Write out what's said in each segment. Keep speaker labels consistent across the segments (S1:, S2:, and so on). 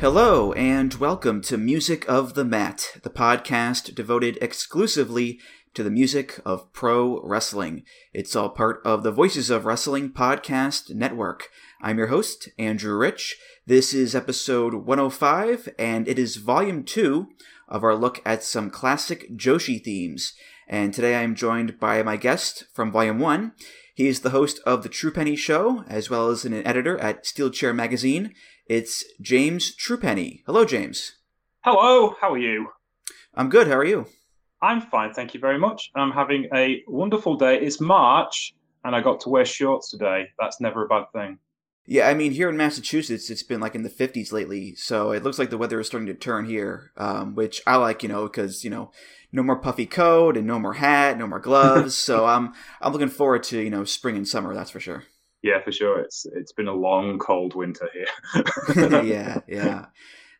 S1: Hello, and welcome to Music of the Mat, the podcast devoted exclusively to the music of pro wrestling. It's all part of the Voices of Wrestling Podcast Network. I'm your host, Andrew Rich. This is episode 105, and it is volume 2 of our look at some classic Joshi themes. And today I am joined by my guest from volume 1. He is the host of The Truepenny Show, as well as an editor at Steel Chair Magazine. It's James Truepenny. Hello, James.
S2: Hello, how are you?
S1: I'm good. How are you?
S2: I'm fine, thank you very much. I'm having a wonderful day. It's March, and I got to wear shorts today. That's never a bad thing.
S1: Yeah, I mean, here in Massachusetts, it's been like in the 50s lately, so it looks like the weather is starting to turn here, um, which I like, you know, because, you know, no more puffy coat and no more hat, no more gloves. so I'm I'm looking forward to, you know, spring and summer, that's for sure.
S2: Yeah, for sure. It's it's been a long, cold winter here.
S1: yeah, yeah.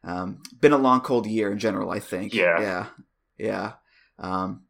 S1: Um, been a long, cold year in general. I think.
S2: Yeah,
S1: yeah, yeah. Um,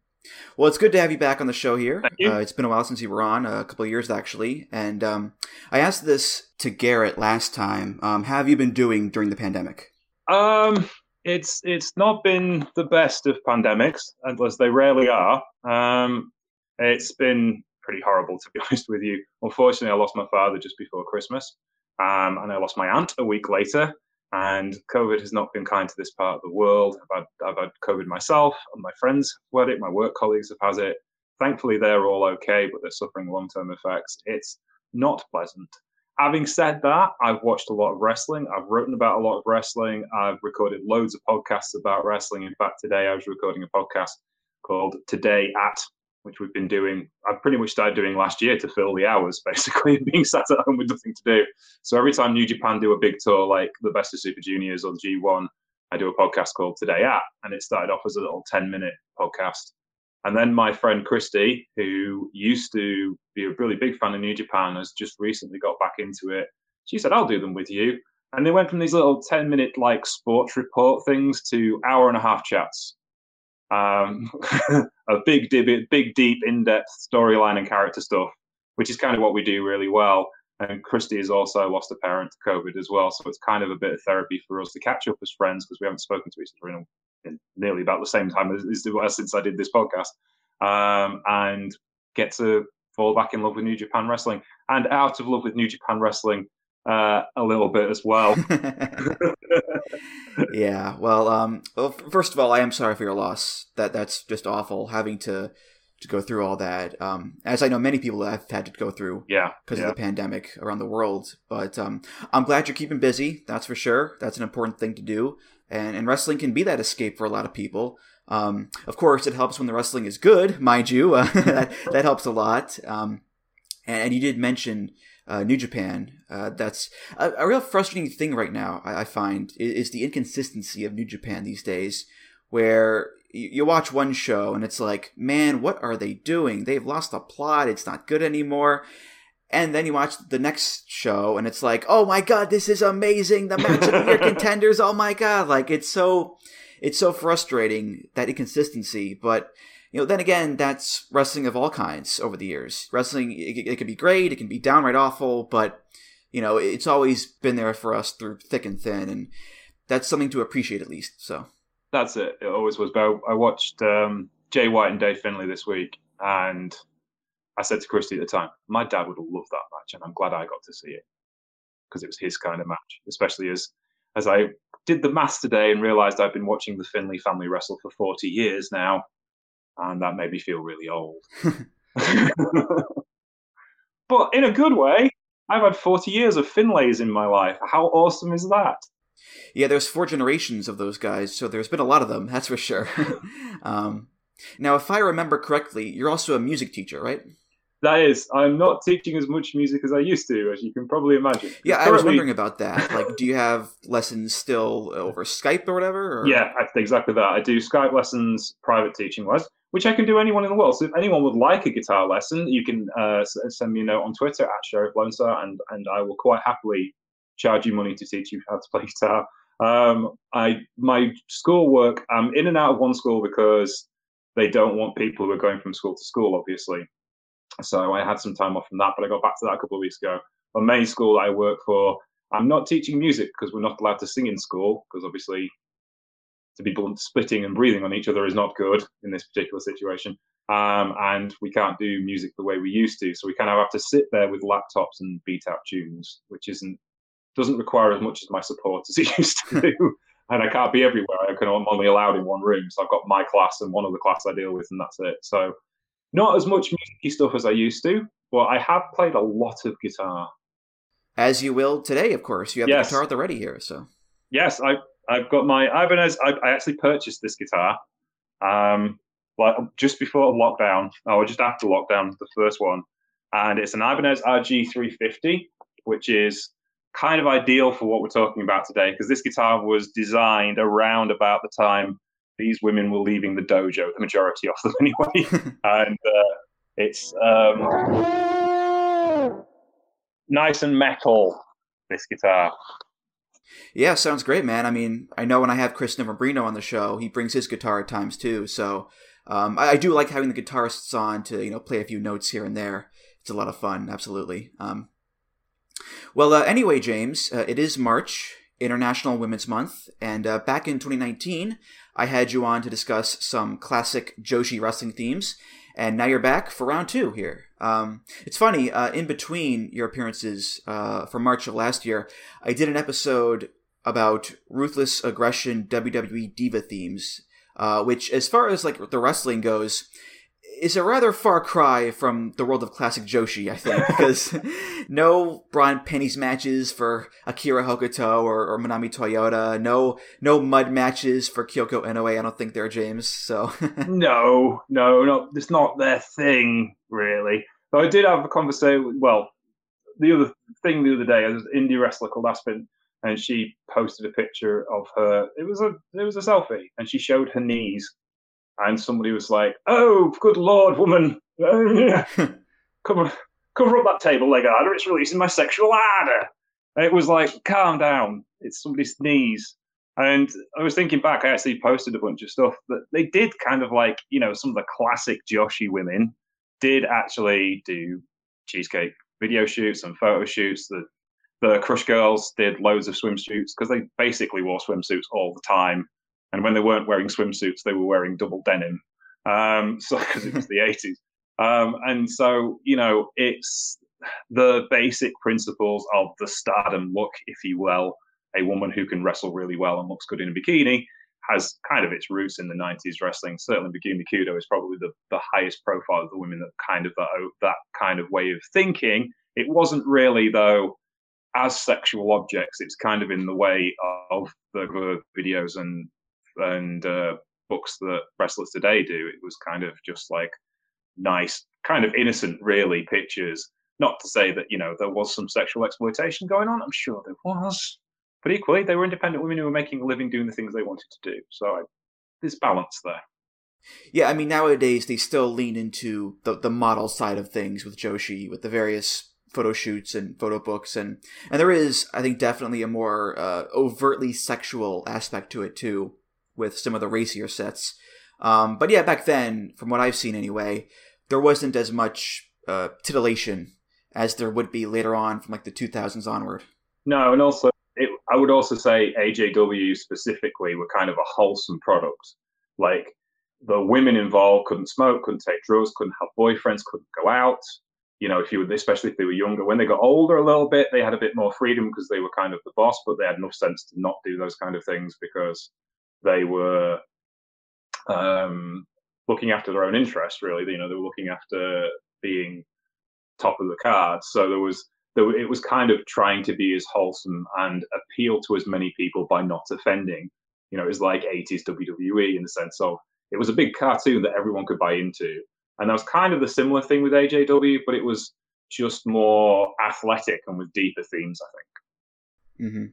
S1: well, it's good to have you back on the show here. Uh, it's been a while since you were on, a couple of years actually. And um, I asked this to Garrett last time. Um, how have you been doing during the pandemic?
S2: Um, it's it's not been the best of pandemics, as they rarely are. Um, it's been pretty horrible, to be honest with you. Unfortunately, I lost my father just before Christmas, um, and I lost my aunt a week later. And COVID has not been kind to this part of the world. I've had, I've had COVID myself, and my friends have had it, my work colleagues have had it. Thankfully, they're all okay, but they're suffering long term effects. It's not pleasant. Having said that, I've watched a lot of wrestling. I've written about a lot of wrestling. I've recorded loads of podcasts about wrestling. In fact, today I was recording a podcast called Today at which we've been doing. I pretty much started doing last year to fill the hours, basically, being sat at home with nothing to do. So every time New Japan do a big tour, like the Best of Super Juniors or G1, I do a podcast called Today At, and it started off as a little 10 minute podcast. And then my friend Christy, who used to be a really big fan of New Japan, has just recently got back into it. She said, I'll do them with you. And they went from these little 10 minute like sports report things to hour and a half chats um, a big, big, deep, in-depth storyline and character stuff, which is kind of what we do really well. And Christy has also lost a parent to COVID as well, so it's kind of a bit of therapy for us to catch up as friends because we haven't spoken to each other in, in nearly about the same time as, as since I did this podcast, um, and get to fall back in love with New Japan Wrestling and out of love with New Japan Wrestling uh, a little bit as well.
S1: yeah. Well, um, well, first of all, I am sorry for your loss. That that's just awful having to to go through all that. Um, as I know, many people have had to go through.
S2: Yeah.
S1: Because
S2: yeah.
S1: of the pandemic around the world. But um, I'm glad you're keeping busy. That's for sure. That's an important thing to do. And and wrestling can be that escape for a lot of people. Um, of course, it helps when the wrestling is good, mind you. Uh, that that helps a lot. Um, and, and you did mention uh, New Japan. Uh, that's a, a, real frustrating thing right now. I, I find is, is, the inconsistency of New Japan these days, where you, you, watch one show and it's like, man, what are they doing? They've lost the plot. It's not good anymore. And then you watch the next show and it's like, oh my god, this is amazing. The match of the year contenders. Oh my god, like it's so, it's so frustrating that inconsistency. But you know, then again, that's wrestling of all kinds over the years. Wrestling, it, it can be great, it can be downright awful, but you know, it's always been there for us through thick and thin, and that's something to appreciate at least. So
S2: that's it. It always was. But I watched um, Jay White and Dave Finlay this week, and I said to Christy at the time, my dad would have loved that match, and I'm glad I got to see it because it was his kind of match, especially as as I did the math today and realized I've been watching the Finlay family wrestle for 40 years now and that made me feel really old. but in a good way, I've had 40 years of Finlays in my life. How awesome is that?
S1: Yeah, there's four generations of those guys, so there's been a lot of them, that's for sure. um, now, if I remember correctly, you're also a music teacher, right?
S2: That is, I'm not teaching as much music as I used to, as you can probably imagine.
S1: Yeah, I was wondering about that. Like, do you have lessons still over Skype or whatever? Or?
S2: Yeah, exactly that. I do Skype lessons, private teaching wise, which I can do anyone in the world. So if anyone would like a guitar lesson, you can uh, send me a note on Twitter at Sheriff Lone and and I will quite happily charge you money to teach you how to play guitar. Um, I my school work, I'm in and out of one school because they don't want people who are going from school to school, obviously. So I had some time off from that, but I got back to that a couple of weeks ago. My main school I work for, I'm not teaching music because we're not allowed to sing in school because obviously to be blunt, spitting and breathing on each other is not good in this particular situation. Um, and we can't do music the way we used to. So we kind of have to sit there with laptops and beat out tunes, which isn't doesn't require as much as my support as it used to do. and I can't be everywhere. I can I'm only allowed in one room. So I've got my class and one of the class I deal with, and that's it. So not as much music stuff as I used to, but I have played a lot of guitar.
S1: As you will today, of course. You have yes. the guitar at the ready here, so.
S2: Yes, I I've got my Ibanez. I, I actually purchased this guitar, um, like just before lockdown, or just after lockdown, the first one, and it's an Ibanez RG350, which is kind of ideal for what we're talking about today because this guitar was designed around about the time these women were leaving the dojo, the majority of them anyway, and uh, it's um, nice and metal. This guitar.
S1: Yeah, sounds great, man. I mean, I know when I have Chris Novembrino on the show, he brings his guitar at times too. So um, I, I, do like having the guitarists on to you know play a few notes here and there. It's a lot of fun, absolutely. Um, well, uh, anyway, James, uh, it is March, International Women's Month, and uh, back in 2019, I had you on to discuss some classic Joshi wrestling themes, and now you're back for round two here. Um, it's funny, uh, in between your appearances uh, from March of last year, I did an episode about ruthless aggression WWE diva themes, uh, which, as far as like the wrestling goes, is a rather far cry from the world of classic Joshi, I think, because no bra and panties matches for Akira Hokuto or, or Manami Toyota, no no mud matches for Kyoko Inoue. I don't think they're James. So
S2: no, no, no, it's not their thing really. Though I did have a conversation. Well, the other thing the other day, there was an indie wrestler called Aspen, and she posted a picture of her. It was a it was a selfie, and she showed her knees and somebody was like, "Oh, good lord, woman, cover cover up that table leg ardor. It's releasing my sexual ardor." And it was like, "Calm down. It's somebody's knees." And I was thinking back, I actually posted a bunch of stuff that they did kind of like, you know, some of the classic Joshi women did actually do cheesecake video shoots and photo shoots. The the Crush Girls did loads of swimsuits because they basically wore swimsuits all the time and when they weren't wearing swimsuits, they were wearing double denim. Um, so because it was the 80s. Um, and so, you know, it's the basic principles of the stardom look, if you will. A woman who can wrestle really well and looks good in a bikini has kind of its roots in the 90s wrestling. Certainly, Bikini Kudo is probably the, the highest profile of the women that kind of that, that kind of way of thinking. It wasn't really, though, as sexual objects. It's kind of in the way of the videos and and uh, books that wrestlers today do. It was kind of just like nice, kind of innocent, really, pictures. Not to say that, you know, there was some sexual exploitation going on. I'm sure there was. But equally, they were independent women who were making a living doing the things they wanted to do. So I, there's balance there.
S1: Yeah, I mean, nowadays they still lean into the, the model side of things with Joshi, with the various photo shoots and photo books and and there is i think definitely a more uh, overtly sexual aspect to it too with some of the racier sets. Um, but yeah, back then, from what I've seen anyway, there wasn't as much uh, titillation as there would be later on from like the 2000s onward.
S2: No, and also it, I would also say AJW specifically were kind of a wholesome product. Like the women involved couldn't smoke, couldn't take drugs, couldn't have boyfriends, couldn't go out. You know, if you especially if they were younger, when they got older a little bit, they had a bit more freedom because they were kind of the boss, but they had enough sense to not do those kind of things because they were um, looking after their own interest. Really, you know, they were looking after being top of the card. So there was there, it was kind of trying to be as wholesome and appeal to as many people by not offending. You know, it was like 80s WWE in the sense of it was a big cartoon that everyone could buy into. And that was kind of the similar thing with AJW, but it was just more athletic and with deeper themes, I think.
S1: Mm-hmm.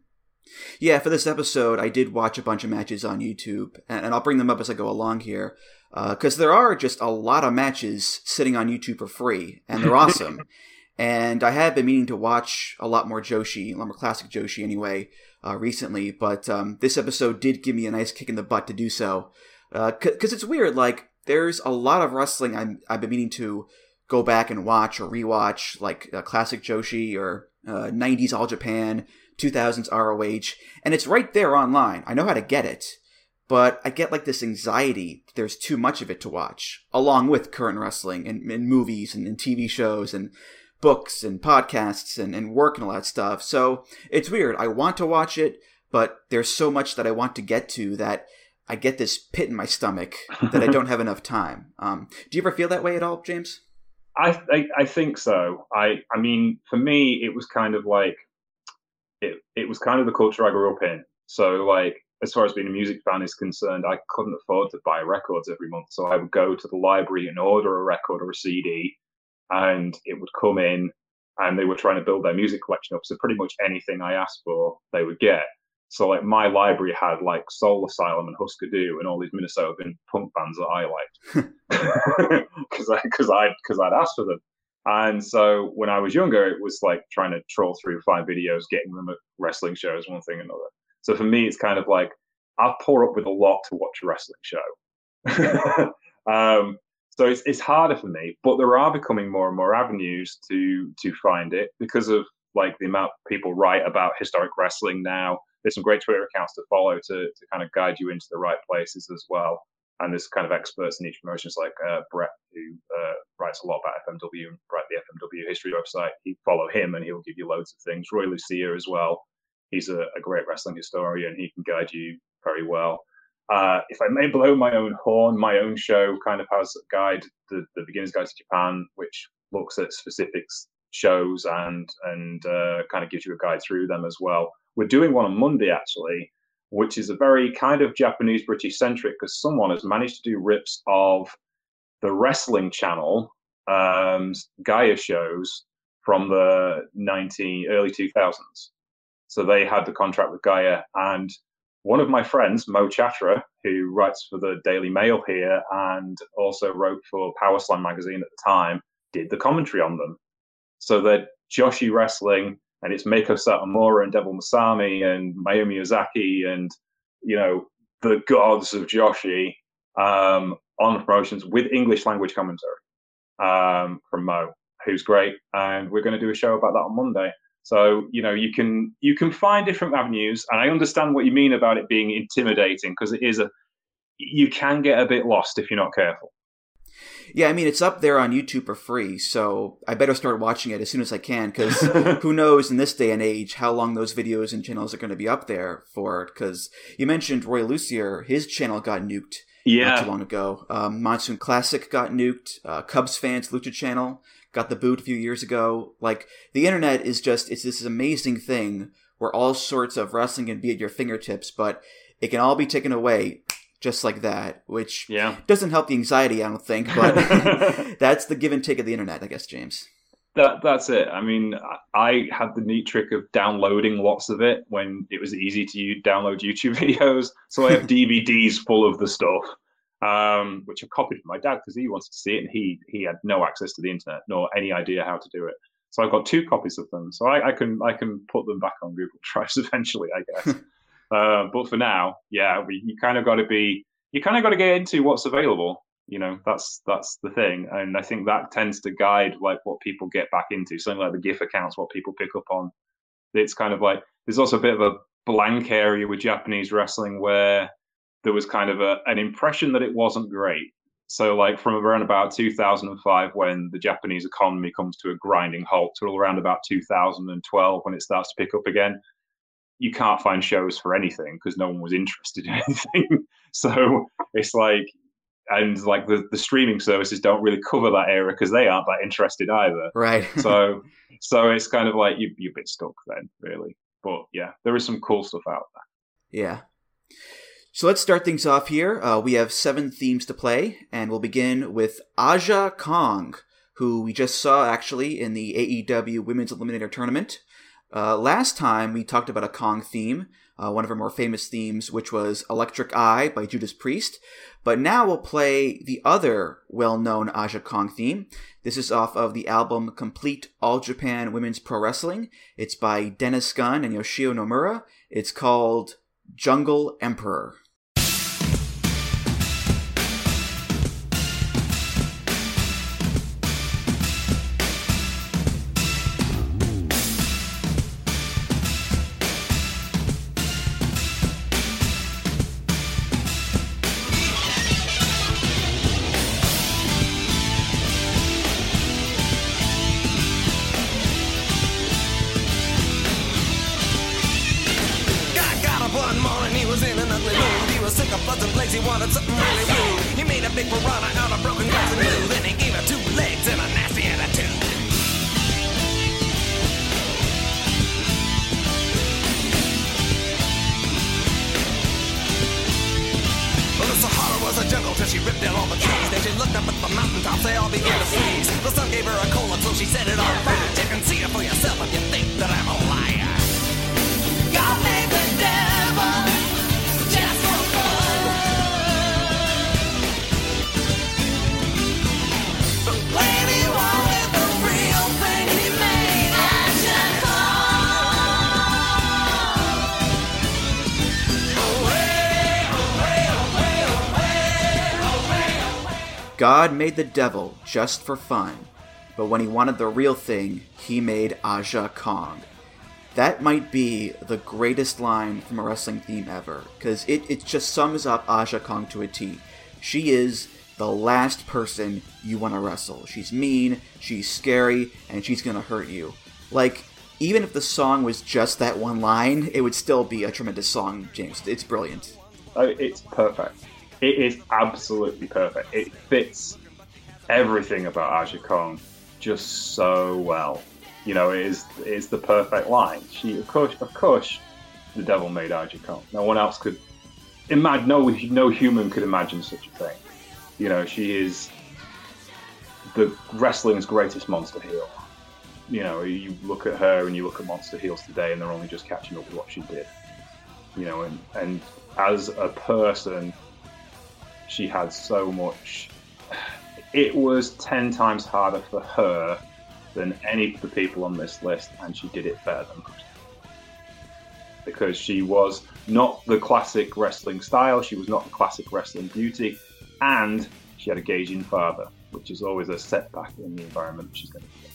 S1: Yeah, for this episode, I did watch a bunch of matches on YouTube, and, I'll bring them up as I go along here, because uh, there are just a lot of matches sitting on YouTube for free, and they're awesome. and I have been meaning to watch a lot more Joshi, a lot more classic Joshi anyway, uh, recently, but um, this episode did give me a nice kick in the butt to do so. Because uh, it's weird, like, there's a lot of wrestling I'm, I've been meaning to go back and watch or rewatch, like uh, classic Joshi or 90s uh, All Japan, 2000s ROH, and it's right there online. I know how to get it, but I get like this anxiety. There's too much of it to watch, along with current wrestling and, and movies and, and, TV shows and books and podcasts and, and work and all that stuff. So it's weird. I want to watch it, but there's so much that I want to get to that I get this pit in my stomach that I don't have enough time. Um, do you ever feel that way at all, James?
S2: I, I, I think so. I I mean, for me, it was kind of like it it was kind of the culture I grew up in. So like as far as being a music fan is concerned, I couldn't afford to buy records every month. So I would go to the library and order a record or a CD, and it would come in, and they were trying to build their music collection up. So pretty much anything I asked for, they would get. So like my library had like Soul Asylum and Husker Du and all these Minnesotan punk bands that I liked because I because I because I'd asked for them. And so when I was younger, it was like trying to troll through five videos, getting them at wrestling shows, one thing another. So for me, it's kind of like I'll pour up with a lot to watch a wrestling show. um, so it's, it's harder for me, but there are becoming more and more avenues to to find it because of like the amount people write about historic wrestling now. There's some great Twitter accounts to follow to to kind of guide you into the right places as well and there's kind of experts in each promotion, like uh, Brett, who uh, writes a lot about FMW and the FMW history website. You follow him, and he'll give you loads of things. Roy Lucier as well. He's a, a great wrestling historian. He can guide you very well. Uh, if I may blow my own horn, my own show kind of has a guide, the, the Beginner's Guide to Japan, which looks at specific shows and and uh, kind of gives you a guide through them as well. We're doing one on Monday actually, which is a very kind of Japanese British centric because someone has managed to do rips of the wrestling channel um, GAEA shows from the 19 early 2000s. So they had the contract with GAEA, and one of my friends, Mo Chatra, who writes for the Daily Mail here and also wrote for Power Slam magazine at the time, did the commentary on them. So that Joshi Wrestling and it's Meiko Satomura and Devil Masami and Mayumi Ozaki and you know the gods of Joshi um, on promotions with English language commentary um, from Mo, who's great, and we're going to do a show about that on Monday. So you know you can you can find different avenues, and I understand what you mean about it being intimidating because it is a you can get a bit lost if you're not careful.
S1: Yeah, I mean it's up there on YouTube for free, so I better start watching it as soon as I can because who knows in this day and age how long those videos and channels are going to be up there for? Because you mentioned Roy Lucier, his channel got nuked yeah. not too long ago. Um, Monsoon Classic got nuked. Uh, Cubs fans Lucha channel got the boot a few years ago. Like the internet is just it's this amazing thing where all sorts of wrestling can be at your fingertips, but it can all be taken away just like that, which
S2: yeah.
S1: doesn't help the anxiety, I don't think, but that's the give and take of the internet, I guess, James.
S2: That, that's it. I mean, I had the neat trick of downloading lots of it when it was easy to download YouTube videos. So I have DVDs full of the stuff, um, which I copied from my dad because he wanted to see it and he he had no access to the internet nor any idea how to do it. So I've got two copies of them. So I, I can I can put them back on Google Drives eventually, I guess. Uh, but for now, yeah, we, you kind of got to be, you kind of got to get into what's available. You know, that's that's the thing, and I think that tends to guide like what people get back into. Something like the GIF accounts, what people pick up on. It's kind of like there's also a bit of a blank area with Japanese wrestling where there was kind of a, an impression that it wasn't great. So, like from around about 2005, when the Japanese economy comes to a grinding halt, to around about 2012, when it starts to pick up again, you can't find shows for anything because no one was interested in anything. so it's like and like the, the streaming services don't really cover that area because they aren't that interested either.
S1: Right.
S2: so so it's kind of like you you're a bit stuck then, really. But yeah, there is some cool stuff out there.
S1: Yeah. So let's start things off here. Uh, we have seven themes to play, and we'll begin with Aja Kong, who we just saw actually in the AEW Women's Eliminator Tournament. Uh, last time we talked about a Kong theme, uh, one of her more famous themes, which was Electric Eye by Judas Priest. But now we'll play the other well known Aja Kong theme. This is off of the album Complete All Japan Women's Pro Wrestling. It's by Dennis Gunn and Yoshio Nomura. It's called Jungle Emperor. Made the devil just for fun, but when he wanted the real thing, he made Aja Kong. That might be the greatest line from a wrestling theme ever, because it, it just sums up Aja Kong to a T. She is the last person you want to wrestle. She's mean, she's scary, and she's gonna hurt you. Like, even if the song was just that one line, it would still be a tremendous song, James. It's brilliant.
S2: Oh, it's perfect. It is absolutely perfect. It fits everything about Aja Kong just so well. You know, it is it is the perfect line. She, of course, of course, the devil made Aja Kong. No one else could imagine. No, no human could imagine such a thing. You know, she is the wrestling's greatest monster heel. You know, you look at her and you look at monster heels today, and they're only just catching up with what she did. You know, and and as a person, she had so much. It was 10 times harder for her than any of the people on this list, and she did it better than most. Because she was not the classic wrestling style, she was not the classic wrestling beauty, and she had a gauging father, which is always a setback in the environment she's going to be in.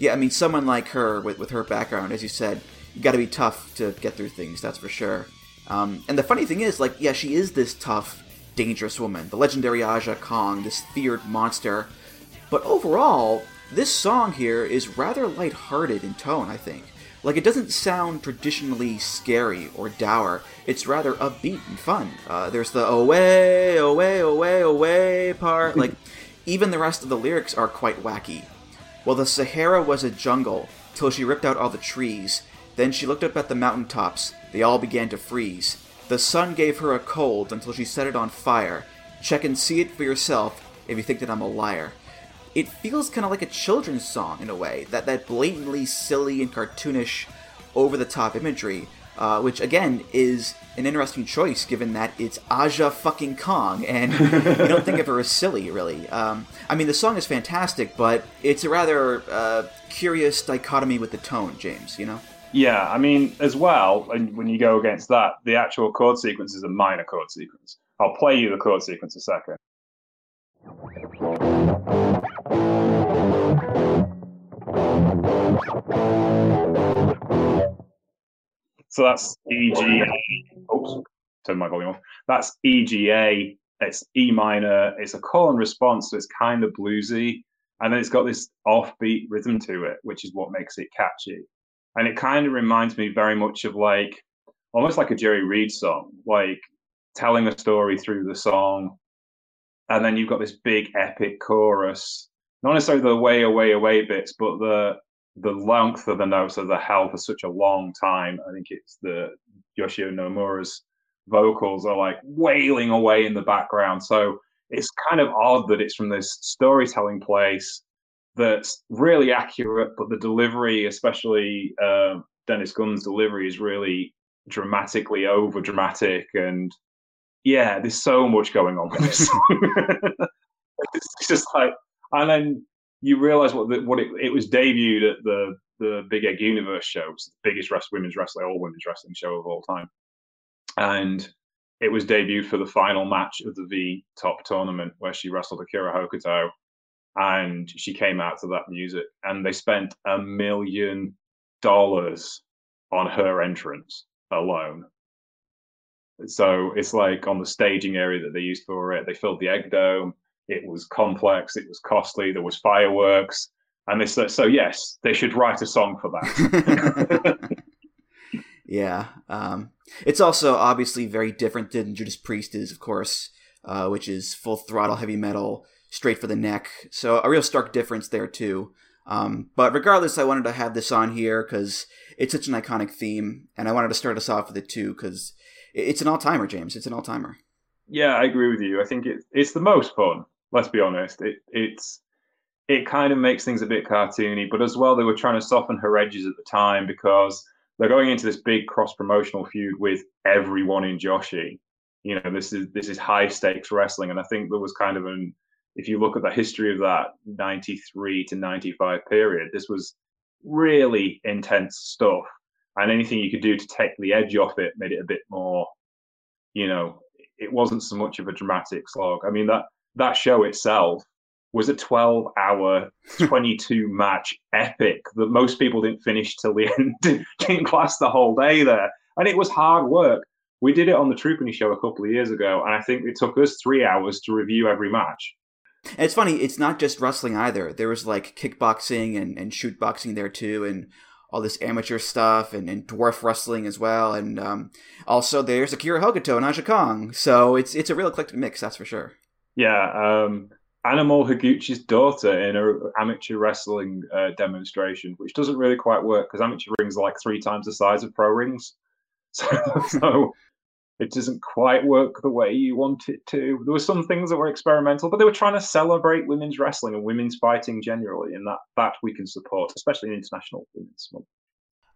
S1: Yeah, I mean, someone like her, with, with her background, as you said, you got to be tough to get through things, that's for sure. Um, and the funny thing is, like, yeah, she is this tough dangerous woman, the legendary Aja Kong, this feared monster. But overall, this song here is rather light-hearted in tone, I think. Like, it doesn't sound traditionally scary or dour. It's rather upbeat and fun. Uh, there's the away, away, away, away part. Like, even the rest of the lyrics are quite wacky. Well, the Sahara was a jungle, till she ripped out all the trees. Then she looked up at the mountain tops. They all began to freeze. The sun gave her a cold until she set it on fire. Check and see it for yourself if you think that I'm a liar. It feels kind of like a children's song in a way, that, that blatantly silly and cartoonish, over the top imagery, uh, which again is an interesting choice given that it's Aja fucking Kong, and you don't think of her as silly, really. Um, I mean, the song is fantastic, but it's a rather uh, curious dichotomy with the tone, James, you know?
S2: Yeah, I mean, as well, and when you go against that, the actual chord sequence is a minor chord sequence. I'll play you the chord sequence a second. So that's E G A. Oops, turn my volume off. That's E G A. It's E minor. It's a call and response, so it's kind of bluesy, and then it's got this offbeat rhythm to it, which is what makes it catchy and it kind of reminds me very much of like almost like a Jerry Reed song, like telling a story through the song, and then you've got this big epic chorus. Not necessarily the way away away bits, but the the length of the notes are the hell for such a long time. I think it's the Yoshio Nomura's vocals are like wailing away in the background. So it's kind of odd that it's from this storytelling place that's really accurate, but the delivery, especially uh, Dennis Gunn's delivery, is really dramatically over dramatic. And yeah, there's so much going on with this. it's just like, and then you realize what the, what it, it was debuted at the the Big Egg Universe show, it's the biggest rest, women's wrestling, all women's wrestling show of all time, and it was debuted for the final match of the V Top tournament where she wrestled Akira Hokuto, and she came out to that music, and they spent a million dollars on her entrance alone. So it's like on the staging area that they used for it, they filled the egg dome it was complex. It was costly. There was fireworks, and this. So yes, they should write a song for
S1: that. yeah, um, it's also obviously very different than Judas Priest is, of course, uh, which is full throttle heavy metal, straight for the neck. So a real stark difference there too. Um, but regardless, I wanted to have this on here because it's such an iconic theme, and I wanted to start us off with it too because it's an all timer, James. It's an all timer.
S2: Yeah, I agree with you. I think it, it's the most fun let's be honest. It, it's it kind of makes things a bit cartoony, but as well, they were trying to soften her edges at the time because they're going into this big cross promotional feud with everyone in Joshi. You know, this is this is high stakes wrestling, and I think there was kind of an if you look at the history of that 93 to 95 period, this was really intense stuff. And anything you could do to take the edge off it made it a bit more, you know, it wasn't so much of a dramatic slog. I mean, that that show itself was a 12 hour, 22 match epic that most people didn't finish till the end, didn't last the whole day there. And it was hard work. We did it on the Truepenny show a couple of years ago, and I think it took us three hours to review every match.
S1: And it's funny, it's not just wrestling either. There was like kickboxing and, and shoot boxing there too, and all this amateur stuff and, and dwarf wrestling as well. And um, also there's Akira Hokuto and Aja Kong. So it's it's a real eclectic mix, that's for sure.
S2: Yeah, um, Animal Higuchi's daughter in an amateur wrestling uh, demonstration, which doesn't really quite work because amateur rings are like three times the size of pro rings. So, so it doesn't quite work the way you want it to. There were some things that were experimental, but they were trying to celebrate women's wrestling and women's fighting generally, and that that we can support, especially in International Women's Month.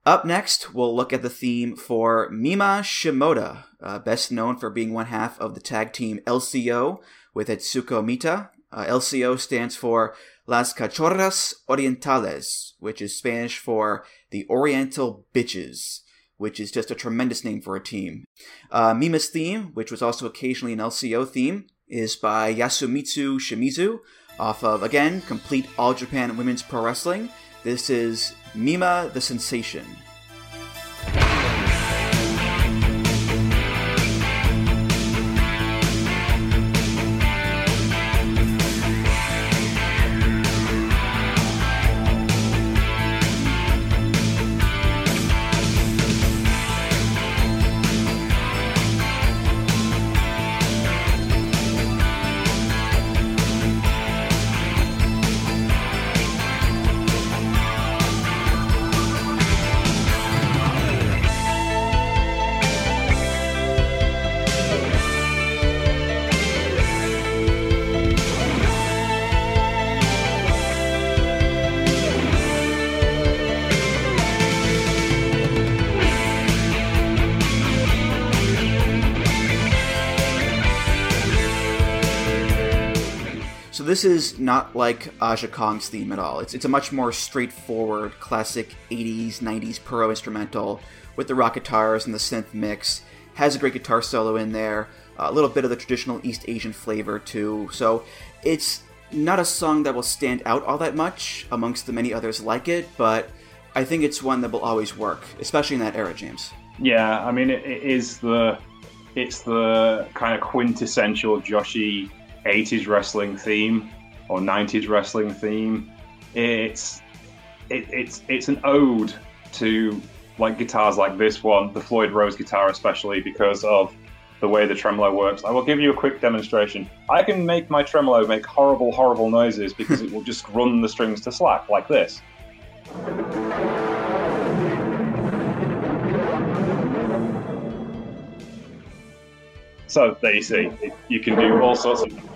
S1: Up next, we'll look at the theme for Mima Shimoda, uh, best known for being one half of the tag team LCO, with Etsuko Mita. Uh, LCO stands for Las Cachorras Orientales, which is Spanish for the Oriental Bitches, which is just a tremendous name for a team. Uh, Mima's theme, which was also occasionally an LCO theme, is by Yasumitsu Shimizu, off of, again, Complete All Japan Women's Pro Wrestling. This is Mima the Sensation. This is not like Aja Kong's theme at all. It's, it's a much more straightforward, classic 80s, 90s pro instrumental with the rock guitars and the synth mix. Has a great guitar solo in there, a little bit of the traditional East Asian flavor too. So it's not a song that will stand out all that much amongst the many others like it, but I think it's one that will always work, especially in that era, James.
S2: Yeah, I mean, it, it is the it's the kind of quintessential Joshi 80s wrestling theme or 90s wrestling theme. It's it, it's it's an ode to like guitars like this one, the Floyd Rose guitar especially because of the way the tremolo works. I will give you a quick demonstration. I can make my tremolo make horrible, horrible noises because it will just run the strings to slack like this. So there you see, you can do all sorts of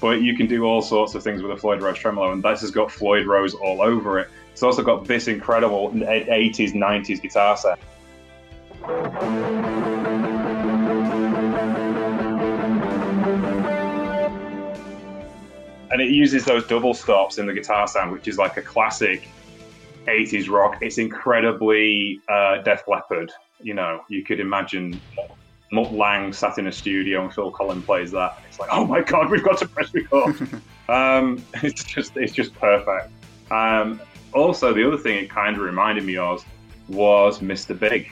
S2: But you can do all sorts of things with a Floyd Rose tremolo, and this has got Floyd Rose all over it. It's also got this incredible 80s, 90s guitar set. And it uses those double stops in the guitar sound, which is like a classic 80s rock. It's incredibly uh, Def Leppard. You know, you could imagine Mutt Lange sat in a studio and Phil Collen plays that. And it's like, oh my god, we've got to press record. um, it's just, it's just perfect. Um, also, the other thing it kind of reminded me of was Mr. Big.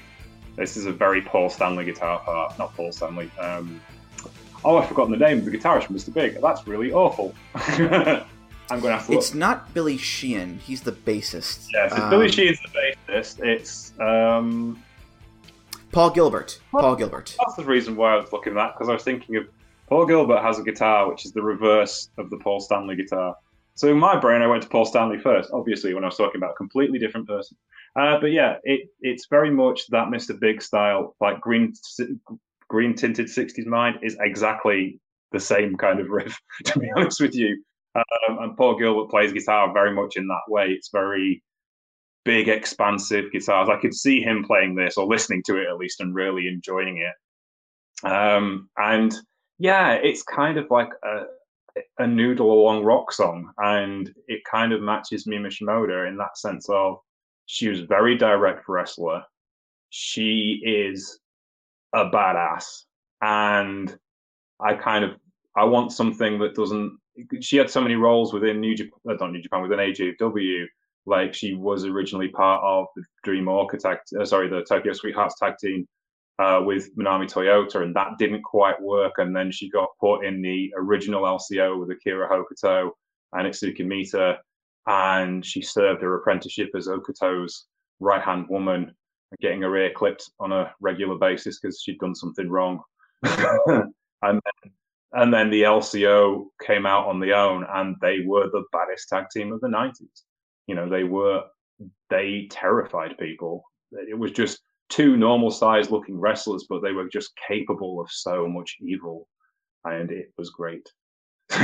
S2: This is a very Paul Stanley guitar part, not Paul Stanley. Um, oh, I've forgotten the name of the guitarist from Mr. Big. That's really awful. I'm going to have to. Look.
S1: It's not Billy Sheehan. He's the bassist.
S2: Yes, it's um, Billy Sheehan's the bassist. It's um,
S1: Paul Gilbert. Paul Gilbert.
S2: That's the reason why I was looking at that because I was thinking of Paul Gilbert has a guitar which is the reverse of the Paul Stanley guitar. So in my brain, I went to Paul Stanley first, obviously, when I was talking about a completely different person. Uh, but yeah, it, it's very much that Mr. Big style, like green green tinted 60s mind is exactly the same kind of riff, to be honest with you. Um, and Paul Gilbert plays guitar very much in that way. It's very big, expansive guitars. I could see him playing this or listening to it at least and really enjoying it. Um, and yeah, it's kind of like a, a noodle along rock song, and it kind of matches Mima Shimoda in that sense of she was very direct wrestler. She is a badass, and I kind of I want something that doesn't. She had so many roles within New Japan, uh, not New Japan, within AJW. Like she was originally part of the Dream tag, uh, sorry, the Tokyo Sweethearts tag team uh, with Manami Toyota, and that didn't quite work. And then she got put in the original LCO with Akira Hokuto and Etsuko Mita, and she served her apprenticeship as Hokuto's right hand woman, getting her ear clipped on a regular basis because she'd done something wrong. and then, and then the LCO came out on the own, and they were the baddest tag team of the 90s. You know, they were, they terrified people. It was just two normal sized looking wrestlers, but they were just capable of so much evil. And it was great.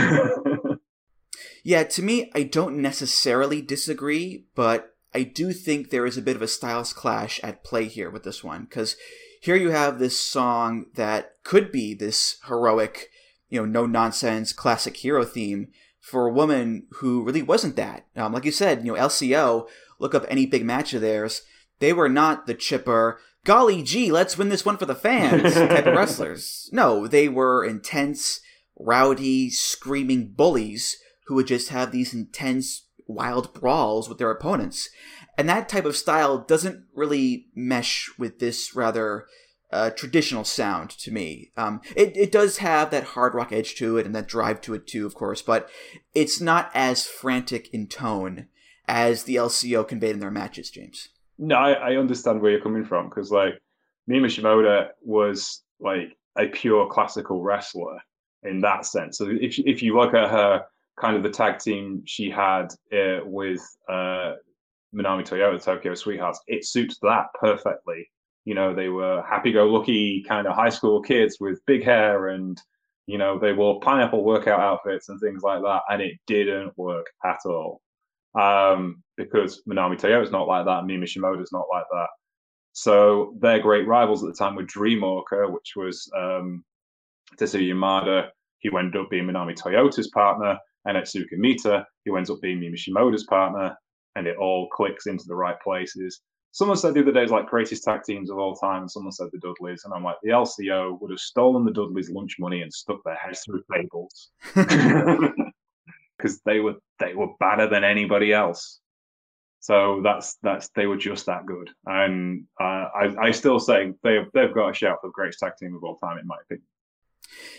S1: yeah, to me, I don't necessarily disagree, but I do think there is a bit of a styles clash at play here with this one. Because here you have this song that could be this heroic, you know, no nonsense classic hero theme for a woman who really wasn't that. Um, like you said, you know, LCO, look up any big match of theirs they were not the chipper, golly gee, let's win this one for the fans type of wrestlers. No, they were intense, rowdy, screaming bullies who would just have these intense, wild brawls with their opponents. And that type of style doesn't really mesh with this rather uh, traditional sound to me. Um, it, it does have that hard rock edge to it and that drive to it too, of course, but it's not as frantic in tone as the LCO conveyed in their matches, James.
S2: No, I, I understand where you're coming from because like Mima Shimoda was like a pure classical wrestler in that sense. So if if you look at her kind of the tag team she had uh, with uh, Manami Toyota, Tokyo Sweethearts, it suits that perfectly. You know, they were happy-go-lucky kind of high school kids with big hair and you know they wore pineapple workout outfits and things like that, and it didn't work at all um, because Manami Toyota is not like that, Mima Shimoda is not like that. So their great rivals at the time were Dream Orca, which was um, Toshiyo Yamada, who ended up being Manami Toyota's partner, and Etsuko Mita, who ends up being Mima Shimoda's partner, and it all clicks into the right places. Someone said the other day, like greatest tag teams of all time. Someone said the Dudleys, and I'm like, the LCO would have stolen the Dudleys' lunch money and stuck their heads through tables. because they were they were better than anybody else. So that's that's they were just that good, and uh, I I still say they they've got a shout for the greatest tag team of all time in my opinion.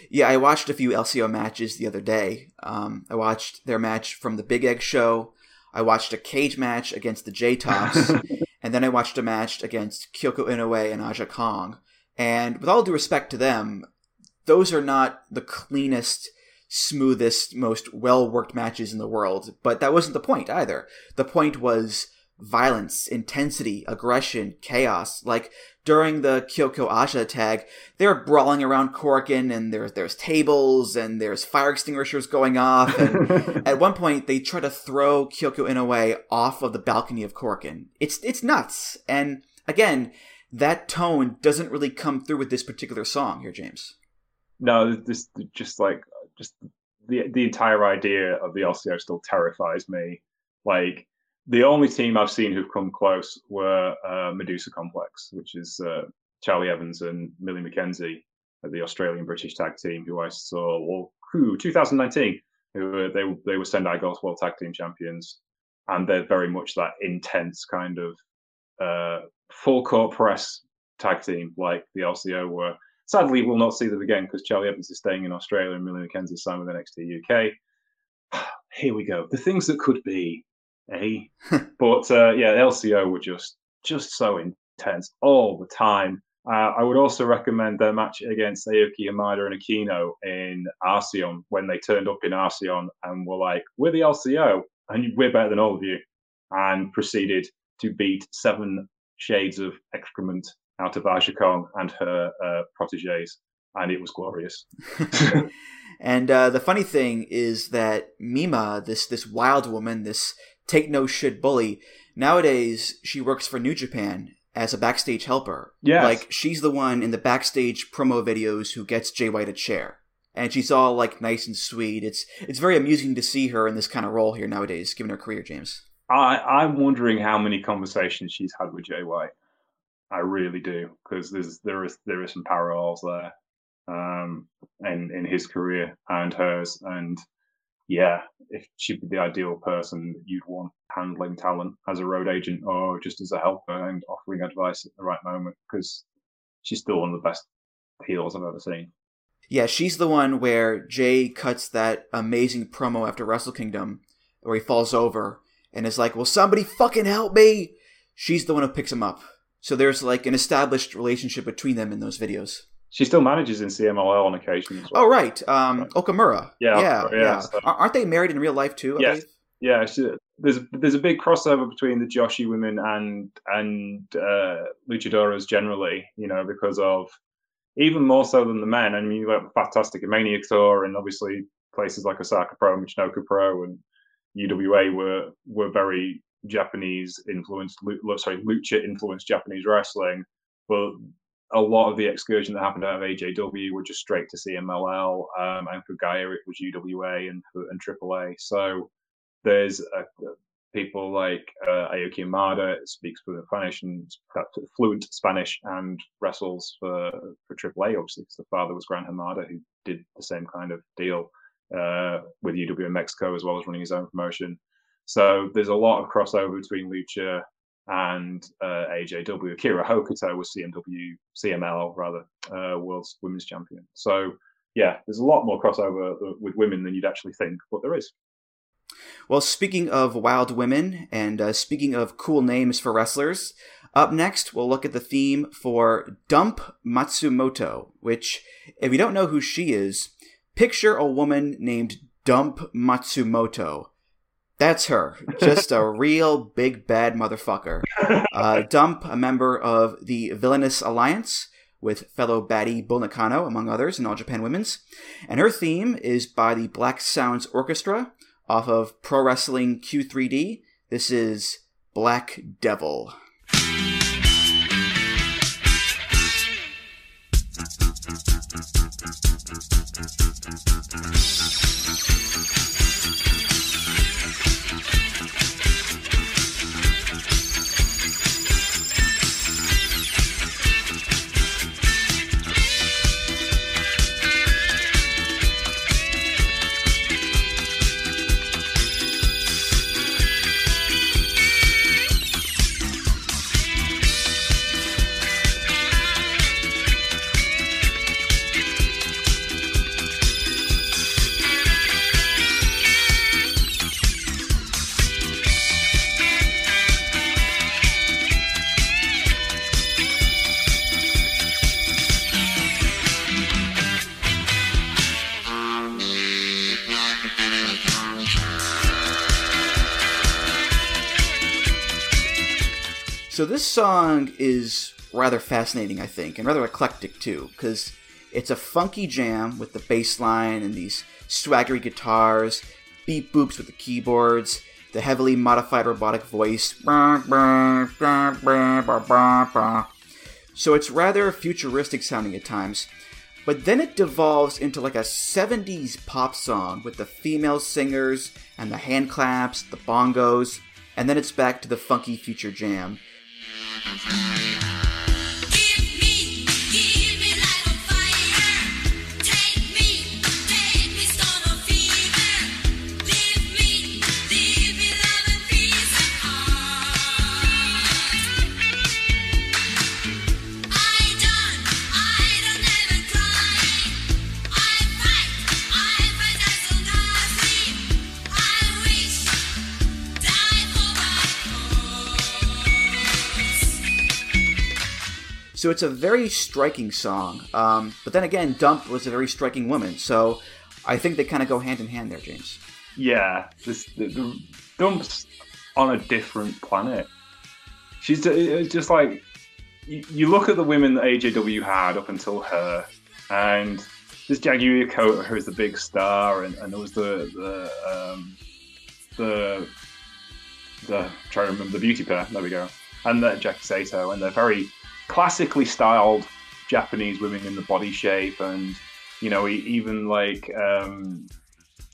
S1: Yeah, I watched a few LCO matches the other day. Um, I watched their match from the Big Egg Show. I watched a cage match against the J Tops, and then I watched a match against Kyoko Inoue and Aja Kong. And with all due respect to them, those are not the cleanest, smoothest, most well worked matches in the world. But that wasn't the point either. The point was violence, intensity, aggression, chaos. Like during the Kyoko Aja tag, they're brawling around Korakuen and there's there's tables and there's fire extinguishers going off. And at one point, they try to throw Kyoko Inoue off of the balcony of Korakuen. It's it's nuts. And again, that tone doesn't really come through with this particular song here, James.
S2: No, this just like just the the entire idea of the LCO still terrifies me. Like the only team I've seen who've come close were uh, Medusa Complex, which is uh, Charlie Evans and Millie McKenzie, the Australian British tag team, who I saw well, who 2019, who were, they they were Sendai Girls World Tag Team Champions, and they're very much that intense kind of uh, full court press tag team like the LCO were. Sadly, we'll not see them again because Charlie Evans is staying in Australia and Millie McKenzie signed with NXT UK. Here we go. The things that could be eh? but uh, yeah, LCO were just just so intense all the time. Uh, I would also recommend their match against Ayako Hamada and Aquino in Arsion when they turned up in Arsion and were like, "We're the LCO and we're better than all of you," and proceeded to beat seven shades of excrement out of Aja Kong and her uh, proteges, and it was glorious.
S1: and uh, the funny thing is that Mima, this this wild woman, this take no shit bully. Nowadays, she works for New Japan as a backstage helper.
S2: Yeah,
S1: like she's the one in the backstage promo videos who gets Jay White a chair, and she's all like nice and sweet. It's it's very amusing to see her in this kind of role here nowadays, given her career, James.
S2: I I'm wondering how many conversations she's had with Jay White. I really do because there's there is there is some parallels there, um, in in his career and hers, and yeah, if she'd be the ideal person you'd want handling talent as a road agent or just as a helper and offering advice at the right moment because she's still one of the best heels I've ever seen.
S1: Yeah, she's the one where Jay cuts that amazing promo after Wrestle Kingdom where he falls over and is like, Will somebody fucking help me? She's the one who picks him up. So there's like an established relationship between them in those videos.
S2: She still manages in CMLL on occasion.
S1: Well. Oh right, um. Okumura.
S2: Yeah,
S1: yeah,
S2: yeah. yeah. So.
S1: Aren't they married in real life too? I
S2: yes.
S1: Believe?
S2: Yeah, she, there's there's a big crossover between the Joshi women and and uh, luchadoras generally. You know, because of even more so than the men. I mean, you've got Fantastic Maniac Tour, and obviously places like Osaka Pro, and Michinoku Pro, and UWA were were very Japanese influenced. Sorry, lucha influenced Japanese wrestling. But a lot of the excursion that happened out of AJW were just straight to CMLL, um, and for GAEA it was UWA and and AAA. So there's a, people like uh, Ayako Hamada speaks fluent Spanish and fluent Spanish and wrestles for for AAA. Obviously, because the father was Gran Hamada, who did the same kind of deal uh, with UW in Mexico as well as running his own promotion. So there's a lot of crossover between Lucha and uh, AJW. Akira Hokuto was CMW, CML rather, uh, world's women's champion. So yeah, there's a lot more crossover uh, with women than you'd actually think, but there is.
S1: Well, speaking of wild women and uh, speaking of cool names for wrestlers, up next we'll look at the theme for Dump Matsumoto, which, if you don't know who she is, picture a woman named Dump Matsumoto that's her. Just a real big bad motherfucker. Uh, Dump, a member of the Villainous Alliance with fellow baddie Bull Nakano, among others, in All Japan Women's. And her theme is by the Black Sounds Orchestra off of Pro Wrestling Q3D. This is Black Devil. So this song is rather fascinating, I think, and rather eclectic too, because it's a funky jam with the bass line and these swaggery guitars, beat boops with the keyboards, the heavily modified robotic voice. So it's rather futuristic sounding at times. But then it devolves into like a 70s pop song with the female singers and the hand claps, the bongos, and then it's back to the funky future jam. Enfermería. So it's a very striking song. Um, but then again, Dump was a very striking woman. So I think they kind of go hand in hand there, James.
S2: Yeah, this, the, the Dump's on a different planet. She's just like you, look at the women that AJW had up until her, and this Jaguar Yokota, who's the big star, and, and there was the the um, the the try to remember the beauty pair. There we go, and the Jackie Sato, and they're very classically styled Japanese women in the body shape, and you know, even like um,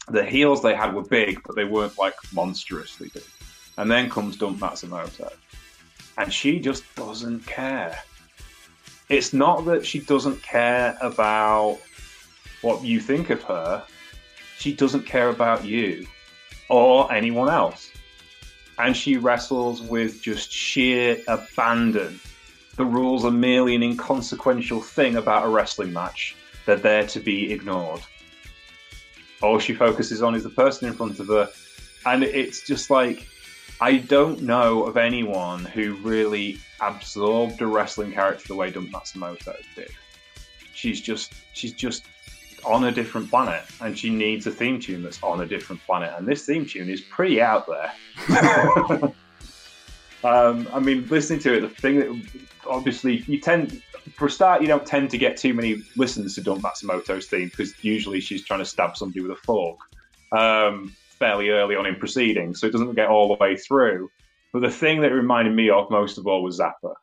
S2: the heels they had were big, but they weren't like monstrously big. And then comes Dump Matsumoto, and she just doesn't care. It's not that she doesn't care about what you think of her, she doesn't care about you or anyone else. And she wrestles with just sheer abandon the rules are merely an inconsequential thing about a wrestling match. They're there to be ignored. All she focuses on is the person in front of her. And it's just like, I don't know of anyone who really absorbed a wrestling character the way Dump Matsumoto did. She's just, she's just on a different planet and she needs a theme tune that's on a different planet. And this theme tune is pretty out there. Um, I mean, listening to it, the thing that obviously you tend, for a start, you don't tend to get too many listens to Dump Matsumoto's theme because usually she's trying to stab somebody with a fork um, fairly early on in proceedings, so it doesn't get all the way through. But the thing that reminded me of most of all was Zappa.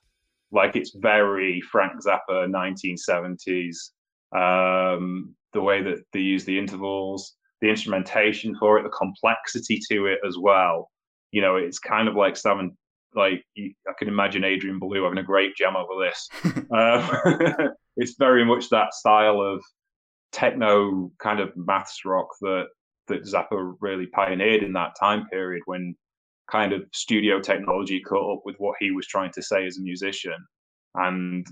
S2: Like it's very Frank Zappa, 1970s. Um, the way that they use the intervals, the instrumentation for it, the complexity to it as well. You know, it's kind of like Seven like I can imagine Adrian Belew having a great jam over this. um, it's very much that style of techno kind of maths rock that that Zappa really pioneered in that time period when kind of studio technology caught up with what he was trying to say as a musician, and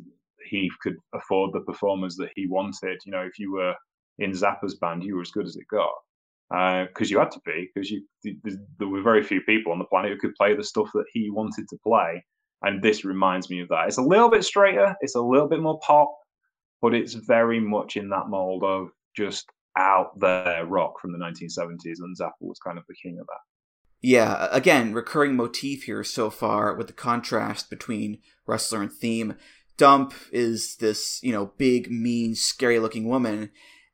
S2: he could afford the performers that he wanted. You know, if you were in Zappa's band, you were as good as it got because uh, you had to be because you there were very few people on the planet who could play the stuff that he wanted to play and this reminds me of that. It's a little bit straighter it's a little bit more pop but it's very much in that mold of just out there rock from the 1970s and zappa was kind of the king of that.
S1: Yeah again recurring motif here so far with the contrast between wrestler and theme. Dump is this you know big mean scary looking woman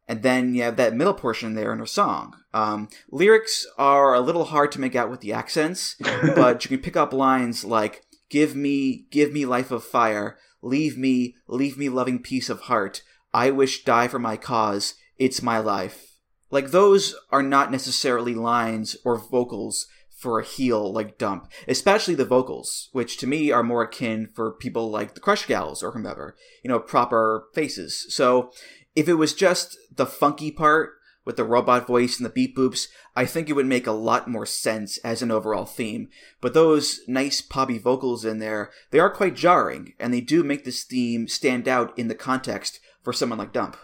S1: and then you have that middle portion there in her song. Um, lyrics are a little hard to make out with the accents, but you can pick up lines like "Give me, give me life of fire, leave me, leave me loving peace of heart. I wish die for my cause. It's my life." Like those are not necessarily lines or vocals for a heel like Dump, especially the vocals, which to me are more akin for people like the Crush Gals or whomever, you know, proper faces. So if it was just the funky part with the robot voice and the beep boops, I think it would make a lot more sense as an overall theme. But those nice poppy vocals in there, they are quite jarring, and they do make this theme stand out in the context for someone like Dump.